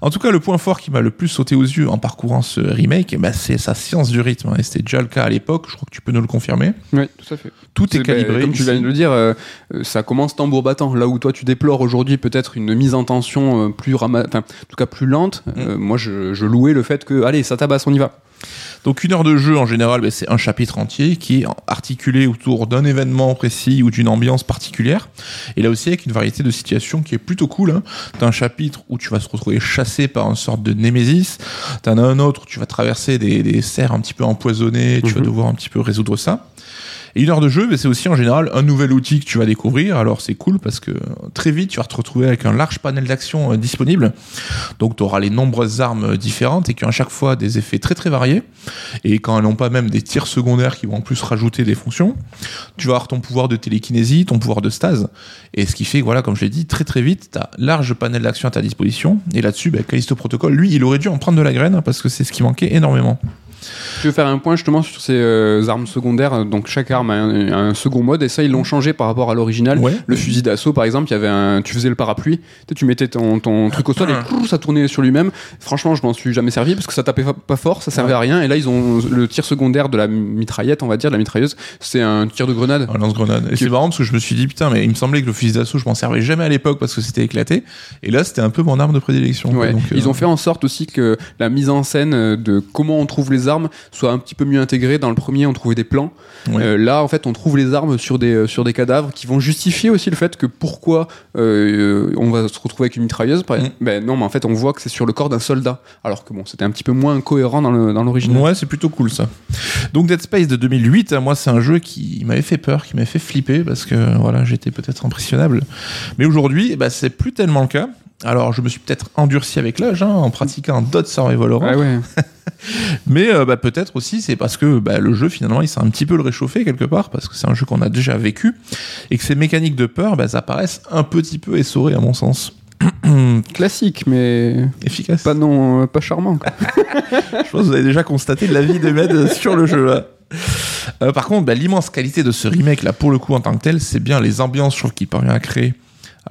Speaker 2: En tout cas, le point fort qui m'a le plus sauté aux yeux en parcourant ce remake, ben, c'est sa science du rythme. Et c'était déjà le cas à l'époque, je crois que tu peux nous le confirmer.
Speaker 1: Oui, tout à fait.
Speaker 2: Tout est,
Speaker 1: bah,
Speaker 2: calibré.
Speaker 1: comme tu viens de le dire, euh, euh, ça commence tambour battant. Là où toi tu déplores aujourd'hui peut-être une mise en tension euh, plus rama- enfin, en tout cas plus lente.
Speaker 2: Mm.
Speaker 1: euh, moi, je, je louais le fait que allez, ça tabasse, on y va.
Speaker 2: Donc une heure de jeu en général, ben, c'est un chapitre entier qui est articulé autour d'un événement précis ou d'une ambiance particulière. Et là aussi avec une variété de situations qui est plutôt cool. Hein. T'as un chapitre où tu vas te retrouver chassé par une sorte de némésis. T'en as un autre où tu vas traverser des, des serres un petit peu empoisonnées. et Tu vas
Speaker 1: Mhm.
Speaker 2: devoir un petit peu résoudre ça. Une heure de jeu, ben, c'est aussi en général un nouvel outil que tu vas découvrir. Alors c'est cool parce que très vite tu vas te retrouver avec un large panel d'action euh, disponible. Donc tu auras les nombreuses armes euh, différentes et qui ont à chaque fois des effets très très variés. Et quand elles n'ont pas même des tirs secondaires qui vont en plus rajouter des fonctions, tu vas avoir ton pouvoir de télékinésie, ton pouvoir de stase. Et ce qui fait que voilà, comme je l'ai dit, très très vite, tu as large panel d'action à ta disposition. Et là-dessus, ben, Callisto Protocol, lui, il aurait dû en prendre de la graine parce que c'est ce qui manquait énormément.
Speaker 1: Je vais faire un point justement sur ces euh, armes secondaires. Donc chaque arme a un, un second mode et ça ils l'ont changé par rapport à l'original.
Speaker 2: Ouais.
Speaker 1: Le fusil d'assaut par exemple, il y avait un, tu faisais le parapluie, tu, sais, tu mettais ton, ton truc au sol et clou, ça tournait sur lui-même. Franchement, je m'en suis jamais servi parce que ça tapait pas fort, ça servait à rien. Et là ils ont le tir secondaire de la mitraillette, on va dire, de la mitrailleuse, c'est un tir de grenade.
Speaker 2: Un lance-grenade. Et
Speaker 1: Qui-
Speaker 2: c'est marrant parce que je me suis dit, putain, mais il me semblait que le fusil d'assaut, je m'en servais jamais à l'époque parce que c'était éclaté. Et là, c'était un peu mon arme de prédilection. quoi.
Speaker 1: Ouais.
Speaker 2: Donc, euh,
Speaker 1: Ils ont fait en sorte aussi que la mise en scène de comment on trouve les armes soit un petit peu mieux intégrée. Dans le premier, on trouvait des plans. Euh, là, en fait, on trouve les armes sur des, euh, sur des cadavres qui vont justifier aussi le fait que pourquoi euh, on va se retrouver avec une mitrailleuse. par-
Speaker 2: Mm.
Speaker 1: Ben non, mais en fait, on voit que c'est sur le corps d'un soldat. Alors que bon, c'était un petit peu moins cohérent dans le- dans l'original.
Speaker 2: Ouais, c'est plutôt cool ça. Donc Dead Space de 2008, hein, moi c'est un jeu qui m'avait fait peur, qui m'avait fait flipper parce que voilà, j'étais peut-être impressionnable. Mais aujourd'hui, bah, c'est plus tellement le cas. Alors je me suis peut-être endurci avec l'âge hein, en pratiquant d'autres survival horror.
Speaker 1: Ouais, ouais.
Speaker 2: Mais euh, bah, peut-être aussi c'est parce que bah, le jeu finalement il s'est un petit peu le réchauffé quelque part parce que c'est un jeu qu'on a déjà vécu et que ces mécaniques de peur bah, ça paraissent un petit peu essorées à mon sens.
Speaker 1: Classique, mais
Speaker 2: Efficace.
Speaker 1: pas non, euh, pas charmant. quoi.
Speaker 2: Je pense que vous avez déjà constaté l'avis de Med sur le jeu. là. Euh, par contre, bah, l'immense qualité de ce remake, là, pour le coup, en tant que tel, c'est bien les ambiances, je trouve, qu'il parvient à créer.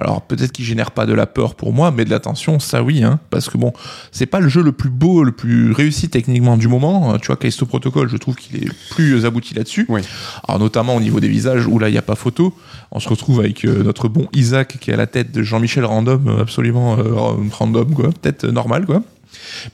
Speaker 2: Alors, peut-être qu'il génère pas de la peur pour moi, mais de la tension, ça oui, hein, parce que bon, c'est pas le jeu le plus beau, le plus réussi techniquement du moment. Euh, Tu vois, Callisto Protocol, je trouve qu'il est plus abouti là-dessus.
Speaker 1: Oui.
Speaker 2: Alors, notamment au niveau des visages, où là, il n'y a pas photo. On se retrouve avec euh, notre bon Isaac qui est à la tête de Jean-Michel Random, euh, absolument euh, random, quoi. Peut-être euh, normal, quoi.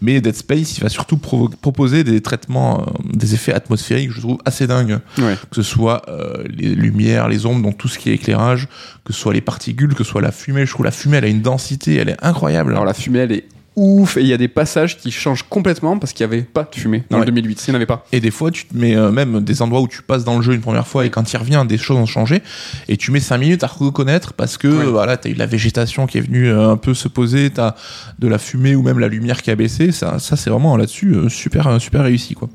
Speaker 2: Mais Dead Space, il va surtout proposer des traitements, euh, des effets atmosphériques, je trouve assez dingues.
Speaker 1: Ouais.
Speaker 2: Que ce soit euh, les lumières, les ombres, donc tout ce qui est éclairage, que ce soit les particules, que ce soit la fumée. Je trouve la fumée, elle a une densité, elle est incroyable.
Speaker 1: Alors la fumée, elle est ouf et il y a des passages qui changent complètement parce qu'il n'y avait pas de fumée dans
Speaker 2: Ouais.
Speaker 1: le 2008. Il n'y en avait pas.
Speaker 2: Et des fois, tu te mets euh, même des endroits où tu passes dans le jeu une première fois et quand tu reviens, des choses ont changé. Et tu mets 5 minutes à reconnaître parce que
Speaker 1: Ouais.
Speaker 2: voilà, tu as eu de la végétation qui est venue euh, un peu se poser, tu as de la fumée ou même la lumière qui a baissé. Ça, ça c'est vraiment là-dessus euh, super, super réussi. Quoi.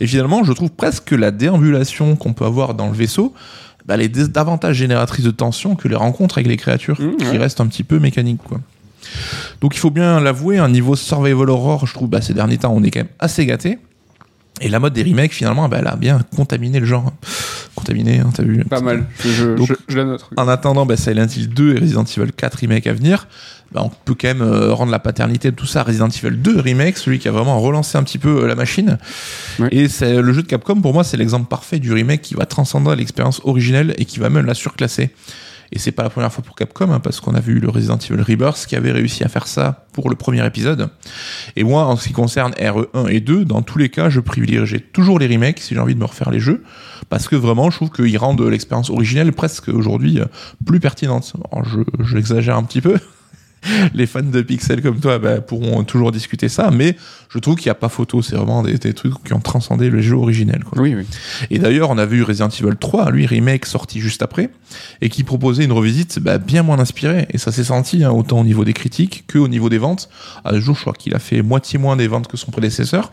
Speaker 2: Et finalement, je trouve presque que la déambulation qu'on peut avoir dans le vaisseau, bah, elle est davantage génératrice de tension que les rencontres avec les créatures
Speaker 1: Mmh,
Speaker 2: qui
Speaker 1: ouais.
Speaker 2: restent un petit peu mécaniques. Quoi. Donc il faut bien l'avouer, un niveau survival horror, je trouve, bah, ces derniers temps, on est quand même assez gâté. Et la mode des remakes, finalement, bah, elle a bien contaminé le genre. Contaminé, hein, t'as vu
Speaker 1: Pas mal. Je,
Speaker 2: Donc-
Speaker 1: je- je la note.
Speaker 2: En attendant bah, Silent Hill 2 et Resident Evil 4 remake à venir, bah, on peut quand même euh, rendre la paternité de tout ça à Resident Evil 2 remake, celui qui a vraiment relancé un petit peu euh, la machine. Et c'est le jeu de Capcom, pour moi, c'est l'exemple parfait du remake qui va transcender l'expérience originelle et qui va même la surclasser. Et c'est pas la première fois pour Capcom, hein, parce qu'on a vu le Resident Evil Rebirth qui avait réussi à faire ça pour le premier épisode. Et moi, en ce qui concerne RE1 et 2, dans tous les cas, je privilégierais toujours les remakes si j'ai envie de me refaire les jeux, parce que vraiment, je trouve qu'ils rendent l'expérience originelle presque aujourd'hui euh, plus pertinente. Alors, je, je un petit peu. Les fans de Pixel comme toi bah, pourront toujours discuter ça, mais je trouve qu'il n'y a pas photo. C'est vraiment des, des trucs qui ont transcendé le jeu originel. Quoi.
Speaker 1: Oui, oui.
Speaker 2: Et d'ailleurs, on a vu Resident Evil 3, lui, remake sorti juste après, et qui proposait une revisite bah, bien moins inspirée. Et ça s'est senti, hein, autant au niveau des critiques que au niveau des ventes. À ce jour, je crois qu'il a fait moitié moins des ventes que son prédécesseur.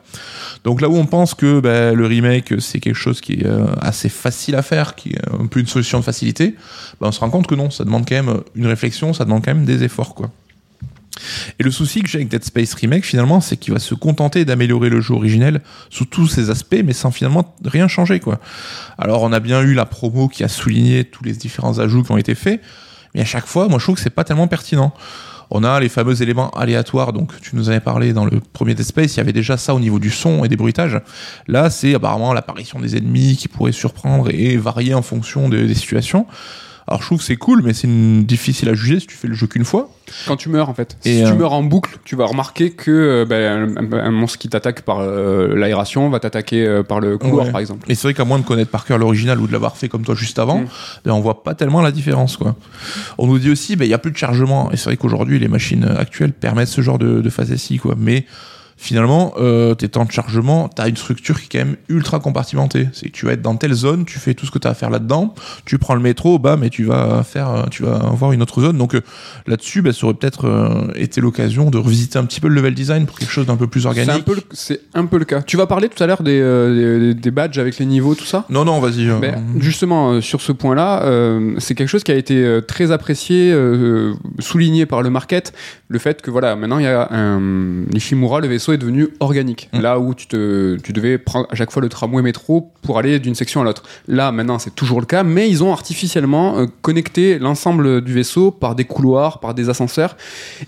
Speaker 2: Donc là où on pense que bah, le remake, c'est quelque chose qui est euh, assez facile à faire, qui est un peu une solution de facilité, bah, on se rend compte que non, ça demande quand même une réflexion, ça demande quand même des efforts. quoi. Et le souci que j'ai avec Dead Space Remake, finalement, c'est qu'il va se contenter d'améliorer le jeu originel sous tous ses aspects, mais sans finalement rien changer. Alors, on a bien eu la promo qui a souligné tous les différents ajouts qui ont été faits, mais à chaque fois, moi, je trouve que c'est pas tellement pertinent. On a les fameux éléments aléatoires, donc tu nous avais parlé dans le premier Dead Space, il y avait déjà ça au niveau du son et des bruitages. Là, c'est apparemment l'apparition des ennemis qui pourraient surprendre et varier en fonction des situations. Alors je trouve que c'est cool, mais c'est une- difficile à juger si tu fais le jeu qu'une fois.
Speaker 1: Quand tu meurs, en fait.
Speaker 2: Et,
Speaker 1: si
Speaker 2: euh,
Speaker 1: tu meurs en boucle, tu vas remarquer que euh, ben, un, monstre qui t'attaque par euh, l'aération va t'attaquer euh, par le couloir,
Speaker 2: Ouais.
Speaker 1: par exemple.
Speaker 2: Et c'est vrai qu'à moins de connaître par cœur l'original ou de l'avoir fait comme toi juste avant,
Speaker 1: Mm.
Speaker 2: ben, on voit pas tellement la différence. Quoi. On nous dit aussi, ben, il y a plus de chargement. Et c'est vrai qu'aujourd'hui, les machines actuelles permettent ce genre de, de facétie. Quoi. Mais finalement, euh, tes temps de chargement, tu as une structure qui est quand même ultra compartimentée. C'est que tu vas être dans telle zone, tu fais tout ce que tu as à faire là-dedans, tu prends le métro, bah, mais tu vas faire, euh, tu vas voir une autre zone. Donc euh, là-dessus, ben, ça aurait peut-être euh, été l'occasion de revisiter un petit peu le level design pour quelque chose d'un peu plus organique.
Speaker 1: c'est un peu le cas. Tu vas parler tout à l'heure des, des, des badges avec les niveaux, tout ça?
Speaker 2: Non, non, vas-y.
Speaker 1: Ben, justement, sur ce point-là, c'est quelque chose qui a été très apprécié, souligné par le market, le fait que voilà, maintenant il y a un Nishimura, le vaisseau, est devenu organique.
Speaker 2: Mm.
Speaker 1: Là où tu, te, tu devais prendre à chaque fois le tramway métro pour aller d'une section à l'autre. Là, maintenant, c'est toujours le cas, mais ils ont artificiellement euh, connecté l'ensemble du vaisseau par des couloirs, par des ascenseurs,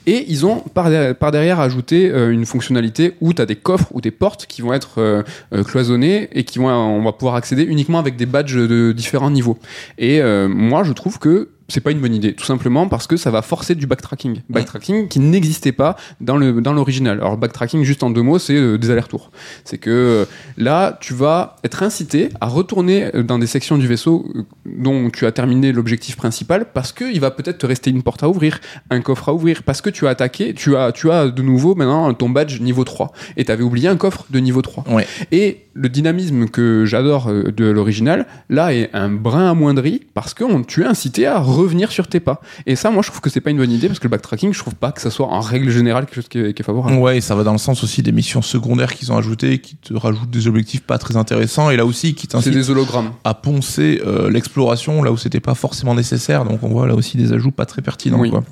Speaker 1: et ils ont par, der- par derrière ajouté euh, une fonctionnalité où tu as des coffres ou des portes qui vont être euh, cloisonnées et qui vont, on va pouvoir accéder uniquement avec des badges de différents niveaux. Et moi, je trouve que c'est pas une bonne idée, tout simplement parce que ça va forcer du backtracking. Backtracking qui n'existait pas dans le dans l'original. Alors backtracking, juste en deux mots, c'est euh, des allers-retours. C'est que euh, là, tu vas être incité à retourner euh, dans des sections du vaisseau dont tu as terminé l'objectif principal parce que il va peut-être te rester une porte à ouvrir, un coffre à ouvrir, parce que tu as attaqué, tu as tu as de nouveau maintenant ton badge niveau 3 et tu avais oublié un coffre de niveau 3.
Speaker 2: Ouais.
Speaker 1: Et le dynamisme que j'adore euh, de l'original, là, est un brin amoindri parce que on- tu es incité à revenir sur tes pas. Et ça, moi, je trouve que c'est pas une bonne idée parce que le backtracking, je trouve pas que ça soit en règle générale quelque chose qui est, qui est favorable.
Speaker 2: Ouais, et ça va dans le sens aussi des missions secondaires qu'ils ont ajoutées, qui te rajoutent des objectifs pas très intéressants, et là aussi qui t'incitent
Speaker 1: des hologrammes.
Speaker 2: à poncer euh, l'exploration là où c'était pas forcément nécessaire. Donc on voit là aussi des ajouts pas très pertinents.
Speaker 1: Oui.
Speaker 2: quoi.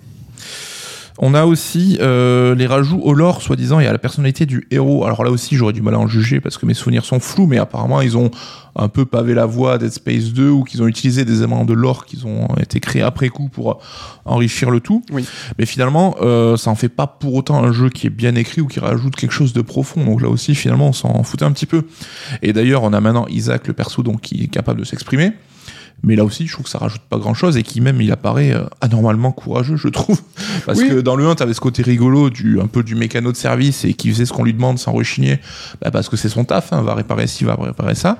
Speaker 2: On a aussi euh, les rajouts au lore, soi-disant, et à la personnalité du héros. Alors là aussi, j'aurais du mal à en juger parce que mes souvenirs sont flous, mais apparemment, ils ont un peu pavé la voie à Dead Space 2 ou qu'ils ont utilisé des éléments de lore qui ont été créés après coup pour enrichir le tout.
Speaker 1: Oui.
Speaker 2: Mais finalement, euh, ça en fait pas pour autant un jeu qui est bien écrit ou qui rajoute quelque chose de profond. Donc là aussi, finalement, on s'en foutait un petit peu. Et d'ailleurs, on a maintenant Isaac, le perso, donc qui est capable de s'exprimer. Mais là aussi, je trouve que ça rajoute pas grand chose et qui même il apparaît euh, anormalement courageux, je trouve. Parce
Speaker 1: Oui.
Speaker 2: que dans le 1, t'avais ce côté rigolo du un peu du mécano de service et qui faisait ce qu'on lui demande sans rechigner, bah, parce que c'est son taf, hein, va réparer ci, va réparer ça.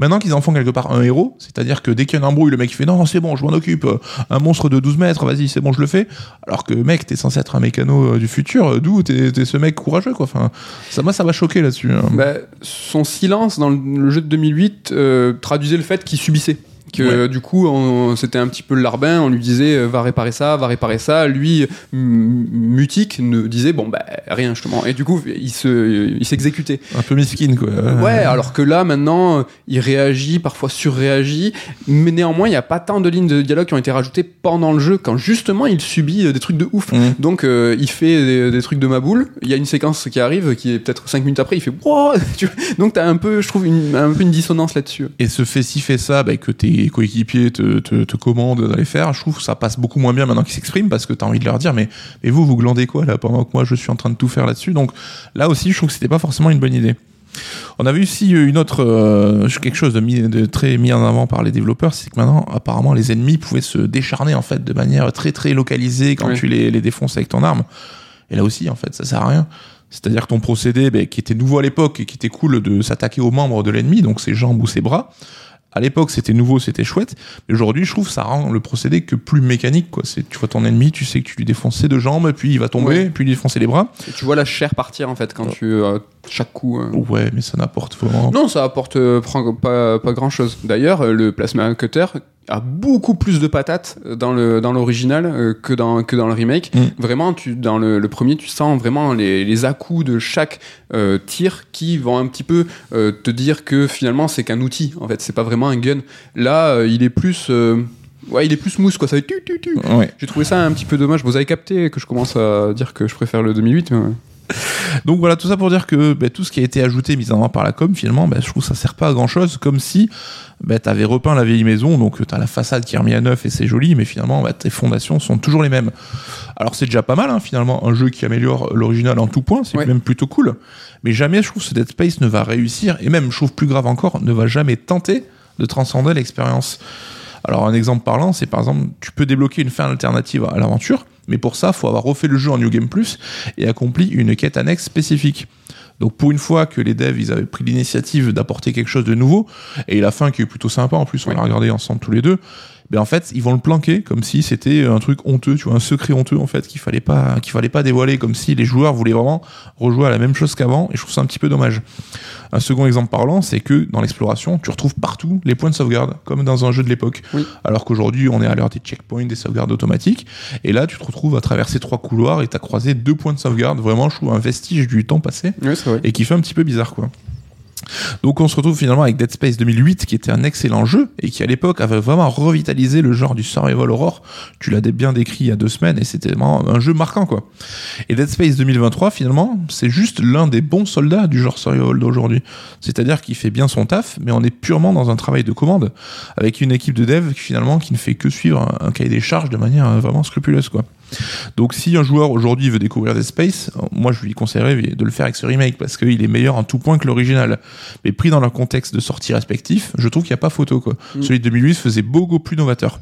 Speaker 2: Maintenant qu'ils en font quelque part un héros, c'est-à-dire que dès qu'il y a une embrouille, le mec il fait non, c'est bon, je m'en occupe, un monstre de 12 mètres, vas-y, c'est bon, je le fais. Alors que mec, t'es censé être un mécano euh, du futur, euh, d'où t'es t'es ce mec courageux, quoi. Enfin, ça, moi, ça m'a choqué là-dessus. hein.
Speaker 1: Bah, son silence dans le, le jeu de 2008 euh, traduisait le fait qu'il subissait. Que
Speaker 2: Ouais.
Speaker 1: euh, du coup, on- c'était un petit peu le larbin, on lui disait euh, va réparer ça, va réparer ça. Lui, mutique, ne disait bon, bah rien justement. Et du coup, il se- il s'exécutait.
Speaker 2: Un peu miskin, quoi.
Speaker 1: Ouais, alors que là, maintenant, euh, il réagit, parfois surréagit, mais néanmoins, il n'y a pas tant de lignes de dialogue qui ont été rajoutées pendant le jeu, quand justement il subit des trucs de ouf.
Speaker 2: Mhm.
Speaker 1: Donc, euh, il fait des, des trucs de ma boule, il y a une séquence qui arrive, qui est peut-être 5 minutes après, il fait Wow Donc, t'as un peu, je trouve, une, un peu une dissonance là-dessus.
Speaker 2: et ce fait ci fait ça bah, que tes coéquipiers te, te, te commandent d'aller faire je trouve que ça passe beaucoup moins bien maintenant qu'ils s'expriment parce que t'as envie de leur dire mais, mais vous vous glandez quoi là pendant que moi je suis en train de tout faire là-dessus? Donc là aussi je trouve que c'était pas forcément une bonne idée. On avait aussi une autre euh, quelque chose de, mis- de très mis en avant par les développeurs c'est que maintenant apparemment les ennemis pouvaient se décharner en fait de manière très très localisée quand
Speaker 1: Oui.
Speaker 2: tu les, les défonces avec ton arme. Et là aussi en fait ça sert à rien. C'est-à-dire que ton procédé, ben, qui était nouveau à l'époque et qui était cool de s'attaquer aux membres de l'ennemi, donc ses jambes ou ses bras, à l'époque c'était nouveau, c'était chouette, mais aujourd'hui je trouve que ça rend le procédé que plus mécanique. Quoi. C'est, tu vois ton ennemi, tu sais que tu lui défonces ses deux jambes, puis il va tomber,
Speaker 1: Ouais.
Speaker 2: puis lui défoncer les bras.
Speaker 1: Et tu vois la chair partir, en fait, quand tu. euh, chaque coup. euh.
Speaker 2: Ouais, mais ça n'apporte vraiment.
Speaker 1: Non, ça apporte euh, pas, pas grand chose. D'ailleurs, euh, le plasma cutter a beaucoup plus de patates dans le dans l'original euh, que dans que dans le remake.
Speaker 2: Mm.
Speaker 1: Vraiment, tu dans le, le premier, tu sens vraiment les, les à-coups de chaque euh, tir qui vont un petit peu euh, te dire que finalement c'est qu'un outil. En fait, c'est pas vraiment un gun. Là, il est plus ouais, il est plus mousse quoi. Ça fait tu tu tu.
Speaker 2: Ouais.
Speaker 1: J'ai trouvé ça un petit peu dommage. Vous avez capté que je commence à dire que je préfère le 2008. mais ouais.
Speaker 2: Donc voilà, tout ça pour dire que ben, tout ce qui a été ajouté, mis en avant par la com, finalement, ben, je trouve que ça sert pas à grand chose, comme si ben, tu avais repeint la vieille maison, donc tu as la façade qui est remise à neuf et c'est joli, mais finalement, ben, tes fondations sont toujours les mêmes. Alors c'est déjà pas mal, hein, finalement, un jeu qui améliore l'original en tout point, c'est
Speaker 1: Ouais.
Speaker 2: même plutôt cool, mais jamais, je trouve, ce Dead Space ne va réussir, et même, je trouve plus grave encore, ne va jamais tenter de transcender l'expérience. Alors un exemple parlant, c'est par exemple, tu peux débloquer une fin alternative à l'aventure, mais pour ça, faut avoir refait le jeu en New Game Plus et accompli une quête annexe spécifique. Donc pour une fois que les devs ils avaient pris l'initiative d'apporter quelque chose de nouveau et la fin qui est plutôt sympa en plus on
Speaker 1: Oui.
Speaker 2: l'a regardé ensemble tous les deux ben en fait ils vont le planquer comme si c'était un truc honteux tu vois un secret honteux en fait qu'il fallait pas qu'il fallait pas dévoiler comme si les joueurs voulaient vraiment rejouer à la même chose qu'avant et je trouve ça un petit peu dommage un second exemple parlant c'est que dans l'exploration tu retrouves partout les points de sauvegarde comme dans un jeu de l'époque
Speaker 1: Oui.
Speaker 2: alors qu'aujourd'hui on est à l'heure des checkpoints des sauvegardes automatiques et là tu te retrouves à traverser trois couloirs et t'as croisé deux points de sauvegarde vraiment je trouve un vestige du temps passé et qui fait un petit peu bizarre quoi. Donc on se retrouve finalement avec Dead Space 2008 qui était un excellent jeu et qui à l'époque avait vraiment revitalisé le genre du survival horror. Tu l'as bien décrit il y a deux semaines et c'était vraiment un jeu marquant quoi. Et Dead Space 2023 finalement c'est juste l'un des bons soldats du genre survival d'aujourd'hui. C'est-à-dire qu'il fait bien son taf mais on est purement dans un travail de commande avec une équipe de dev finalement qui ne fait que suivre un, cahier des charges de manière euh, vraiment scrupuleuse quoi. Donc si un joueur aujourd'hui veut découvrir Dead Space, moi je lui conseillerais de le faire avec ce remake parce qu'il est meilleur en tout point que l'original. Mais pris dans leur contexte de sortie respectif, je trouve qu'il n'y a pas photo quoi. Mm. Celui de 2008 faisait beaucoup plus novateur.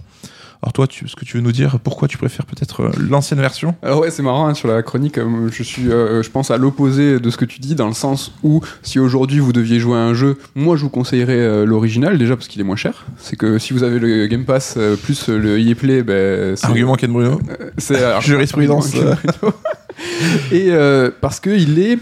Speaker 2: Alors toi, tu, ce que tu veux nous dire, pourquoi tu préfères peut-être euh, l'ancienne version?
Speaker 1: Alors ouais, c'est marrant hein, sur la chronique. Euh, je suis, euh, je pense à l'opposé de ce que tu dis, dans le sens où si aujourd'hui vous deviez jouer à un jeu, moi je vous conseillerais l'original déjà parce qu'il est moins cher. C'est que si vous avez le Game Pass plus le EA Play, ben,
Speaker 2: argument Ken Bruno.
Speaker 1: c'est
Speaker 2: jurisprudence.
Speaker 1: Et parce que il est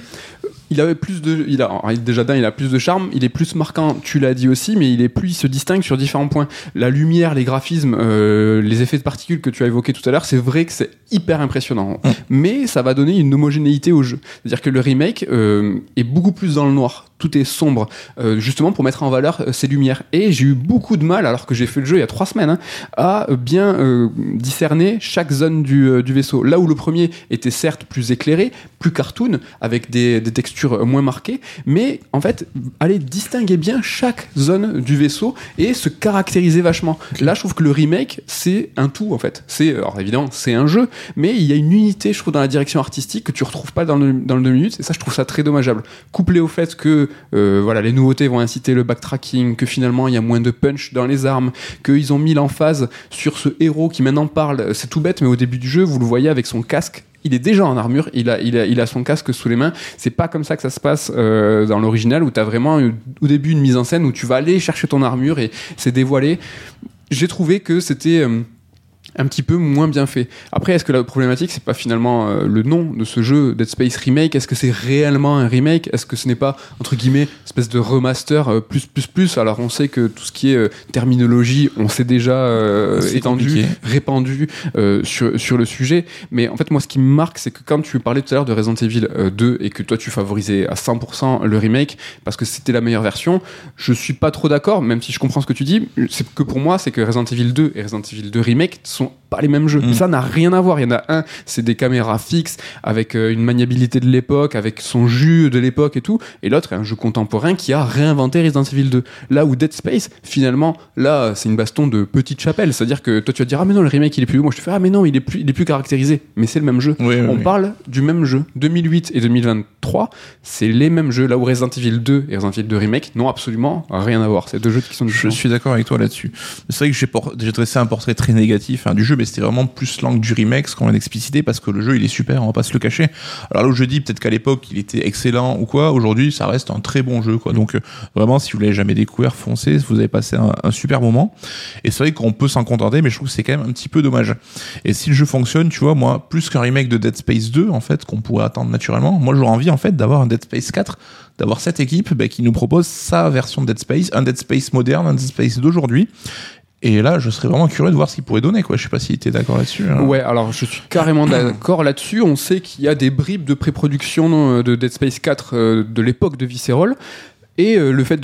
Speaker 1: il avait plus de, il a déjà d'un, il a plus de charme, il est plus marquant. Tu l'as dit aussi, mais il est plus, il se distingue sur différents points. La lumière, les graphismes, euh, les effets de particules que tu as évoqués tout à l'heure, c'est vrai que c'est hyper impressionnant. Mm. Mais ça va donner une homogénéité au jeu. C'est-à-dire que le remake euh, est beaucoup plus dans le noir tout est sombre, euh, justement pour mettre en valeur ces lumières. Et j'ai eu beaucoup de mal, alors que j'ai fait le jeu il y a trois semaines, hein, à bien discerner chaque zone du, vaisseau. Là où le premier était certes plus éclairé, plus cartoon, avec des, textures moins marquées, mais en fait, aller distinguer bien chaque zone du vaisseau et se caractériser vachement. Là, je trouve que le remake, c'est un tout, en fait. C'est, alors évidemment, c'est un jeu, mais il y a une unité, je trouve, dans la direction artistique que tu retrouves pas dans le, dans le 2 minutes, et ça, je trouve ça très dommageable. Couplé au fait que euh, voilà, les nouveautés vont inciter le backtracking, que finalement il y a moins de punch dans les armes, qu'ils ont mis l'emphase sur ce héros qui maintenant parle. C'est tout bête, mais au début du jeu, vous le voyez avec son casque il est déjà en armure, il a, il a, il a son casque sous les mains. C'est pas comme ça que ça se passe euh, dans l'original où tu as vraiment au début une mise en scène où tu vas aller chercher ton armure et c'est dévoilé. J'ai trouvé que c'était euh, un petit peu moins bien fait. Après, est-ce que la problématique, c'est pas finalement euh, le nom de ce jeu, Dead Space Remake? Est-ce que c'est réellement un remake? Est-ce que ce n'est pas, entre guillemets, espèce de remaster euh, plus, plus, plus? Alors, on sait que tout ce qui est euh, terminologie, on s'est déjà étendu, répandu sur, sur le sujet. Mais en fait, moi, ce qui me marque, c'est que quand tu parlais tout à l'heure de Resident Evil 2 et que toi, tu favorisais à 100% le remake parce que c'était la meilleure version, je suis pas trop d'accord, même si je comprends ce que tu dis. C'est que pour moi, c'est que Resident Evil 2 et Resident Evil 2 Remake sont pas les mêmes jeux. Mm. Ça n'a rien à voir. Il y en a un, c'est des caméras fixes avec euh, une maniabilité de l'époque, avec son jus de l'époque et tout. Et l'autre est un jeu contemporain qui a réinventé Resident Evil 2. Là où Dead Space, finalement, là, c'est une baston de petite chapelle. C'est-à-dire que toi, tu vas dire, ah mais non, le remake, il est plus Moi, je te fais, ah mais non, il est plus, il est plus caractérisé. Mais c'est le même jeu. On parle du même jeu. 2008 et 2023, c'est les mêmes jeux. Là où Resident Evil 2 et Resident Evil 2 Remake n'ont absolument rien à voir. C'est deux jeux qui sont
Speaker 2: différents. Je suis d'accord avec toi là-dessus. C'est vrai que j'ai dressé un portrait très négatif hein, du jeu, mais c'était vraiment plus l'angle du remake, ce qu'on vient d'expliciter, parce que le jeu il est super, on va pas se le cacher. Alors là où je dis peut-être qu'à l'époque il était excellent ou quoi, aujourd'hui ça reste un très bon jeu quoi. Donc euh, vraiment si vous l'avez jamais découvert, foncez, vous avez passé un, super moment. Et c'est vrai qu'on peut s'en contenter, mais je trouve que c'est quand même un petit peu dommage. Et si le jeu fonctionne, tu vois, moi, plus qu'un remake de Dead Space 2 en fait, qu'on pourrait attendre naturellement, moi j'aurais envie en fait d'avoir un Dead Space 4 d'avoir cette équipe bah, qui nous propose sa version de Dead Space, un Dead Space moderne, un Dead Space d'aujourd'hui, et là, je serais vraiment curieux de voir ce qu'il pourrait donner. Quoi. Je sais pas si tu es d'accord là-dessus. Hein.
Speaker 1: Ouais, alors je suis carrément d'accord là-dessus. On sait qu'il y a des bribes de pré-production euh, de Dead Space 4 euh, de l'époque de Visceral. Et euh, le fait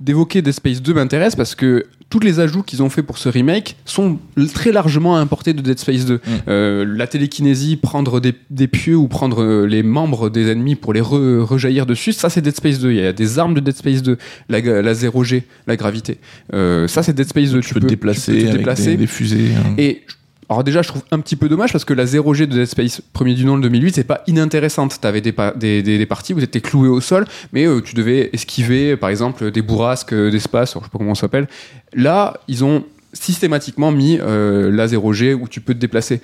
Speaker 1: d'évoquer Dead Space 2 m'intéresse parce que tous les ajouts qu'ils ont fait pour ce remake sont très largement importés de Dead Space 2. Mm. Euh, la télékinésie, prendre des, pieux ou prendre euh, les membres des ennemis pour les rejaillir dessus, ça c'est Dead Space 2. Il y a des armes de Dead Space 2, la, la 0G, la gravité. Euh, ça c'est Dead Space 2.
Speaker 2: Tu, peux, te déplacer, avec Des, fusées. Hein.
Speaker 1: Et alors déjà, je trouve un petit peu dommage parce que la 0G de Dead Space premier du nom le 2008, c'est pas inintéressante. T'avais des, des, des, parties où tu étais cloué au sol, mais tu devais esquiver, par exemple, des bourrasques d'espace, je sais pas comment on s'appelle. Là, ils ont systématiquement mis euh, la 0G où tu peux te déplacer.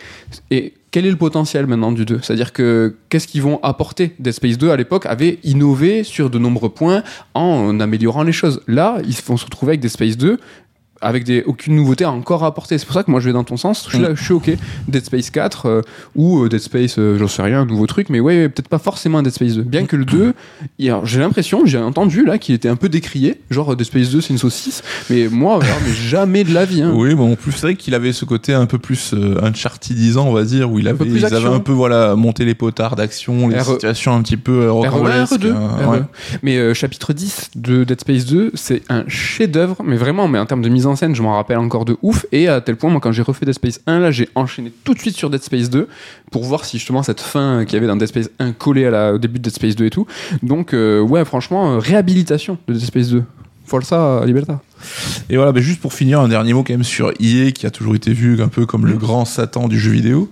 Speaker 1: Et quel est le potentiel maintenant du 2 C'est-à-dire que qu'est-ce qu'ils vont apporter? Dead Space 2 à l'époque avait innové sur de nombreux points en améliorant les choses. Là, ils vont se retrouver avec Dead Space 2 avec des, aucune nouveauté à encore apporter. C'est pour ça que moi je vais dans ton sens. Je suis, là, je suis ok. Dead Space 4 euh, ou euh, Dead Space, euh, j'en sais rien, un nouveau truc, mais ouais, peut-être pas forcément un Dead Space 2. Bien que le 2, il y a- j'ai l'impression, j'ai entendu là qu'il était un peu décrié. Genre Dead Space 2 c'est une saucisse, mais moi, alors, mais jamais de la vie. Hein.
Speaker 2: Oui, bon, en plus, c'est vrai qu'il avait ce côté un peu plus euh, Unchartedisant, on va dire, où il avait, ils avaient un peu, voilà, monté les potards d'action, les
Speaker 1: RE.
Speaker 2: situations un petit peu euh,
Speaker 1: RE1,
Speaker 2: rocambolesques,
Speaker 1: RE2,
Speaker 2: euh,
Speaker 1: RE.
Speaker 2: ouais.
Speaker 1: E Mais chapitre 10 de Dead Space 2, c'est un chef-d'œuvre, mais vraiment, mais en termes de mise en scène, je m'en rappelle encore de ouf. Et à tel point, moi, quand j'ai refait Dead Space 1, là, j'ai enchaîné tout de suite sur Dead Space 2 pour voir si justement cette fin qu'il y avait dans Dead Space 1 collait à la, au début de Dead Space 2 et tout. Donc, euh, ouais, franchement, euh, réhabilitation de Dead Space 2. Forza Liberta.
Speaker 2: Et voilà, bah, juste pour finir, un dernier mot quand même sur EA, qui a toujours été vu un peu comme le grand Satan du jeu vidéo.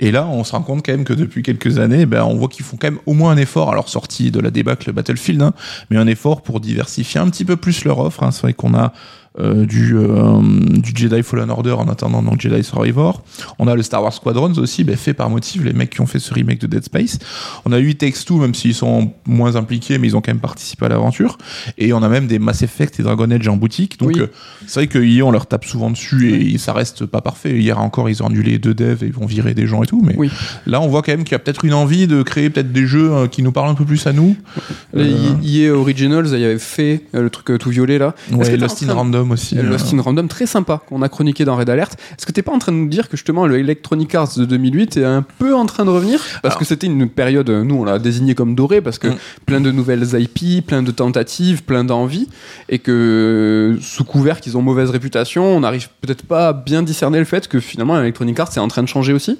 Speaker 2: Et là, on se rend compte quand même que depuis quelques années, ben, on voit qu'ils font quand même au moins un effort, alors sorti de la débâcle Battlefield, hein, mais un effort pour diversifier un petit peu plus leur offre. hein. C'est vrai qu'on a du, euh, du Jedi Fallen Order en attendant donc Jedi Survivor. On a le Star Wars Squadrons aussi, ben, fait par Motive, les mecs qui ont fait ce remake de Dead Space. On a eu Takes Two, même s'ils sont moins impliqués, mais ils ont quand même participé à l'aventure. Et on a même des Mass Effect et Dragon Age en boutique. Donc
Speaker 1: Oui.
Speaker 2: euh, c'est vrai que EA, on leur tape souvent dessus et ça reste pas parfait. Hier encore, ils ont annulé deux devs et ils vont virer des gens et tout. Mais
Speaker 1: Oui.
Speaker 2: là, on voit quand même qu'il y a peut-être une envie de créer peut-être des jeux euh, qui nous parlent un peu plus à nous.
Speaker 1: Les
Speaker 2: Euh,
Speaker 1: EA Originals, il y avait fait euh, le truc euh, tout violet là.
Speaker 2: Ouais, Lost in
Speaker 1: train-
Speaker 2: Random aussi.
Speaker 1: Euh,
Speaker 2: euh,
Speaker 1: Lost in Random, très sympa, qu'on a chroniqué dans Red Alert. Est-ce que t'es pas en train de nous dire que justement le Electronic Arts de 2008 est un peu en train de revenir? Parce
Speaker 2: Alors-
Speaker 1: que c'était une période, euh, nous on l'a désigné comme dorée, parce que
Speaker 2: Mm.
Speaker 1: plein de nouvelles IP, plein de tentatives, plein d'envies, et que sous couvert qu'ils ont mauvaise réputation, on n'arrive peut-être pas à bien discerner le fait que finalement Electronic Arts est en train de changer aussi.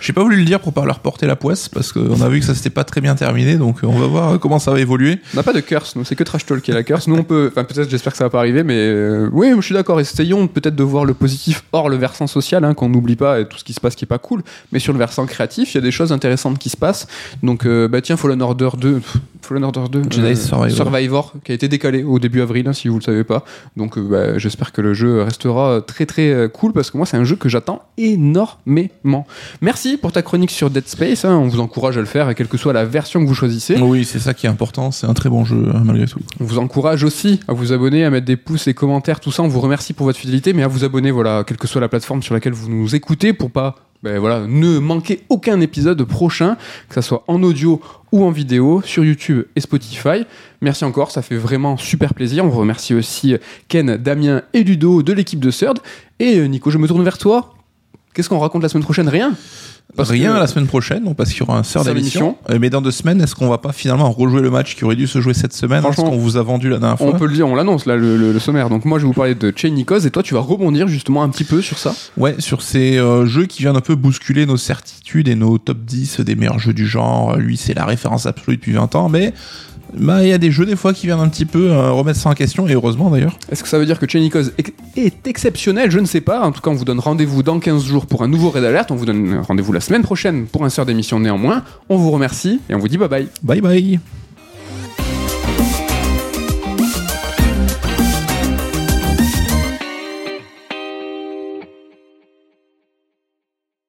Speaker 2: J'ai pas voulu le dire pour pas leur porter la poisse parce qu'on a vu que ça s'était pas très bien terminé. Donc euh, on va voir comment ça va évoluer.
Speaker 1: On n'a pas de curse, nous c'est que Trash Talk qui est la curse. Nous on peut, enfin peut-être, j'espère que ça va pas arriver, mais oui, je suis d'accord. Essayons peut-être de voir le positif hors le versant social, hein, qu'on n'oublie pas tout ce qui se passe qui est pas cool. Mais sur le versant créatif, il y a des choses intéressantes qui se passent. Donc euh, bah tiens, Fallen Order 2, pff, Fallen Order 2,
Speaker 2: Jedi Survivor.
Speaker 1: qui a été décalé au début avril, hein, si vous le savez pas. Donc euh, bah, j'espère que le jeu restera très très euh, cool parce que moi c'est un jeu que j'attends énormément. Merci pour ta chronique sur Dead Space. hein. on vous encourage à le faire, quelle que soit la version que vous choisissez.
Speaker 2: Oui, c'est ça qui est important. C'est un très bon jeu hein, malgré tout.
Speaker 1: On vous encourage aussi à vous abonner, à mettre des pouces et commentaires, tout ça. On vous remercie pour votre fidélité, mais à vous abonner, voilà, quelle que soit la plateforme sur laquelle vous nous écoutez, pour pas, ben voilà, ne manquer aucun épisode prochain, que ça soit en audio ou en vidéo, sur YouTube et Spotify. Merci encore, ça fait vraiment super plaisir. On remercie aussi Ken, Damien et Ludo de l'équipe de Third. Et euh, Nico, je me tourne vers toi. Qu'est-ce qu'on raconte la semaine prochaine? Rien? Parce
Speaker 2: Rien
Speaker 1: que-
Speaker 2: la semaine prochaine, donc parce qu'il y aura un sort
Speaker 1: Sœur
Speaker 2: d'émission. Euh, Mais dans deux semaines, est-ce qu'on va pas finalement rejouer le match qui aurait dû se jouer cette semaine, ce
Speaker 1: Franchement,
Speaker 2: qu'on vous a vendu la dernière fois
Speaker 1: On peut le dire, on l'annonce là, le, le- le sommaire. Donc moi, je vais vous parler de Chain et toi, tu vas rebondir justement un petit peu sur ça.
Speaker 2: Ouais, sur ces euh, jeux qui viennent un peu bousculer nos certitudes et nos top 10 des meilleurs jeux du genre. Lui, c'est la référence absolue depuis 20 ans, mais bah, il y a des jeux des fois qui viennent un petit peu euh, remettre ça en question, et heureusement d'ailleurs.
Speaker 1: Est-ce que ça veut dire que Chenikos est- est exceptionnel? Je ne sais pas. En tout cas, on vous donne rendez-vous dans 15 jours pour un nouveau Red Alert. On vous donne rendez-vous la semaine prochaine pour un sort d'émission néanmoins. On vous remercie et on vous dit bye bye.
Speaker 2: Bye bye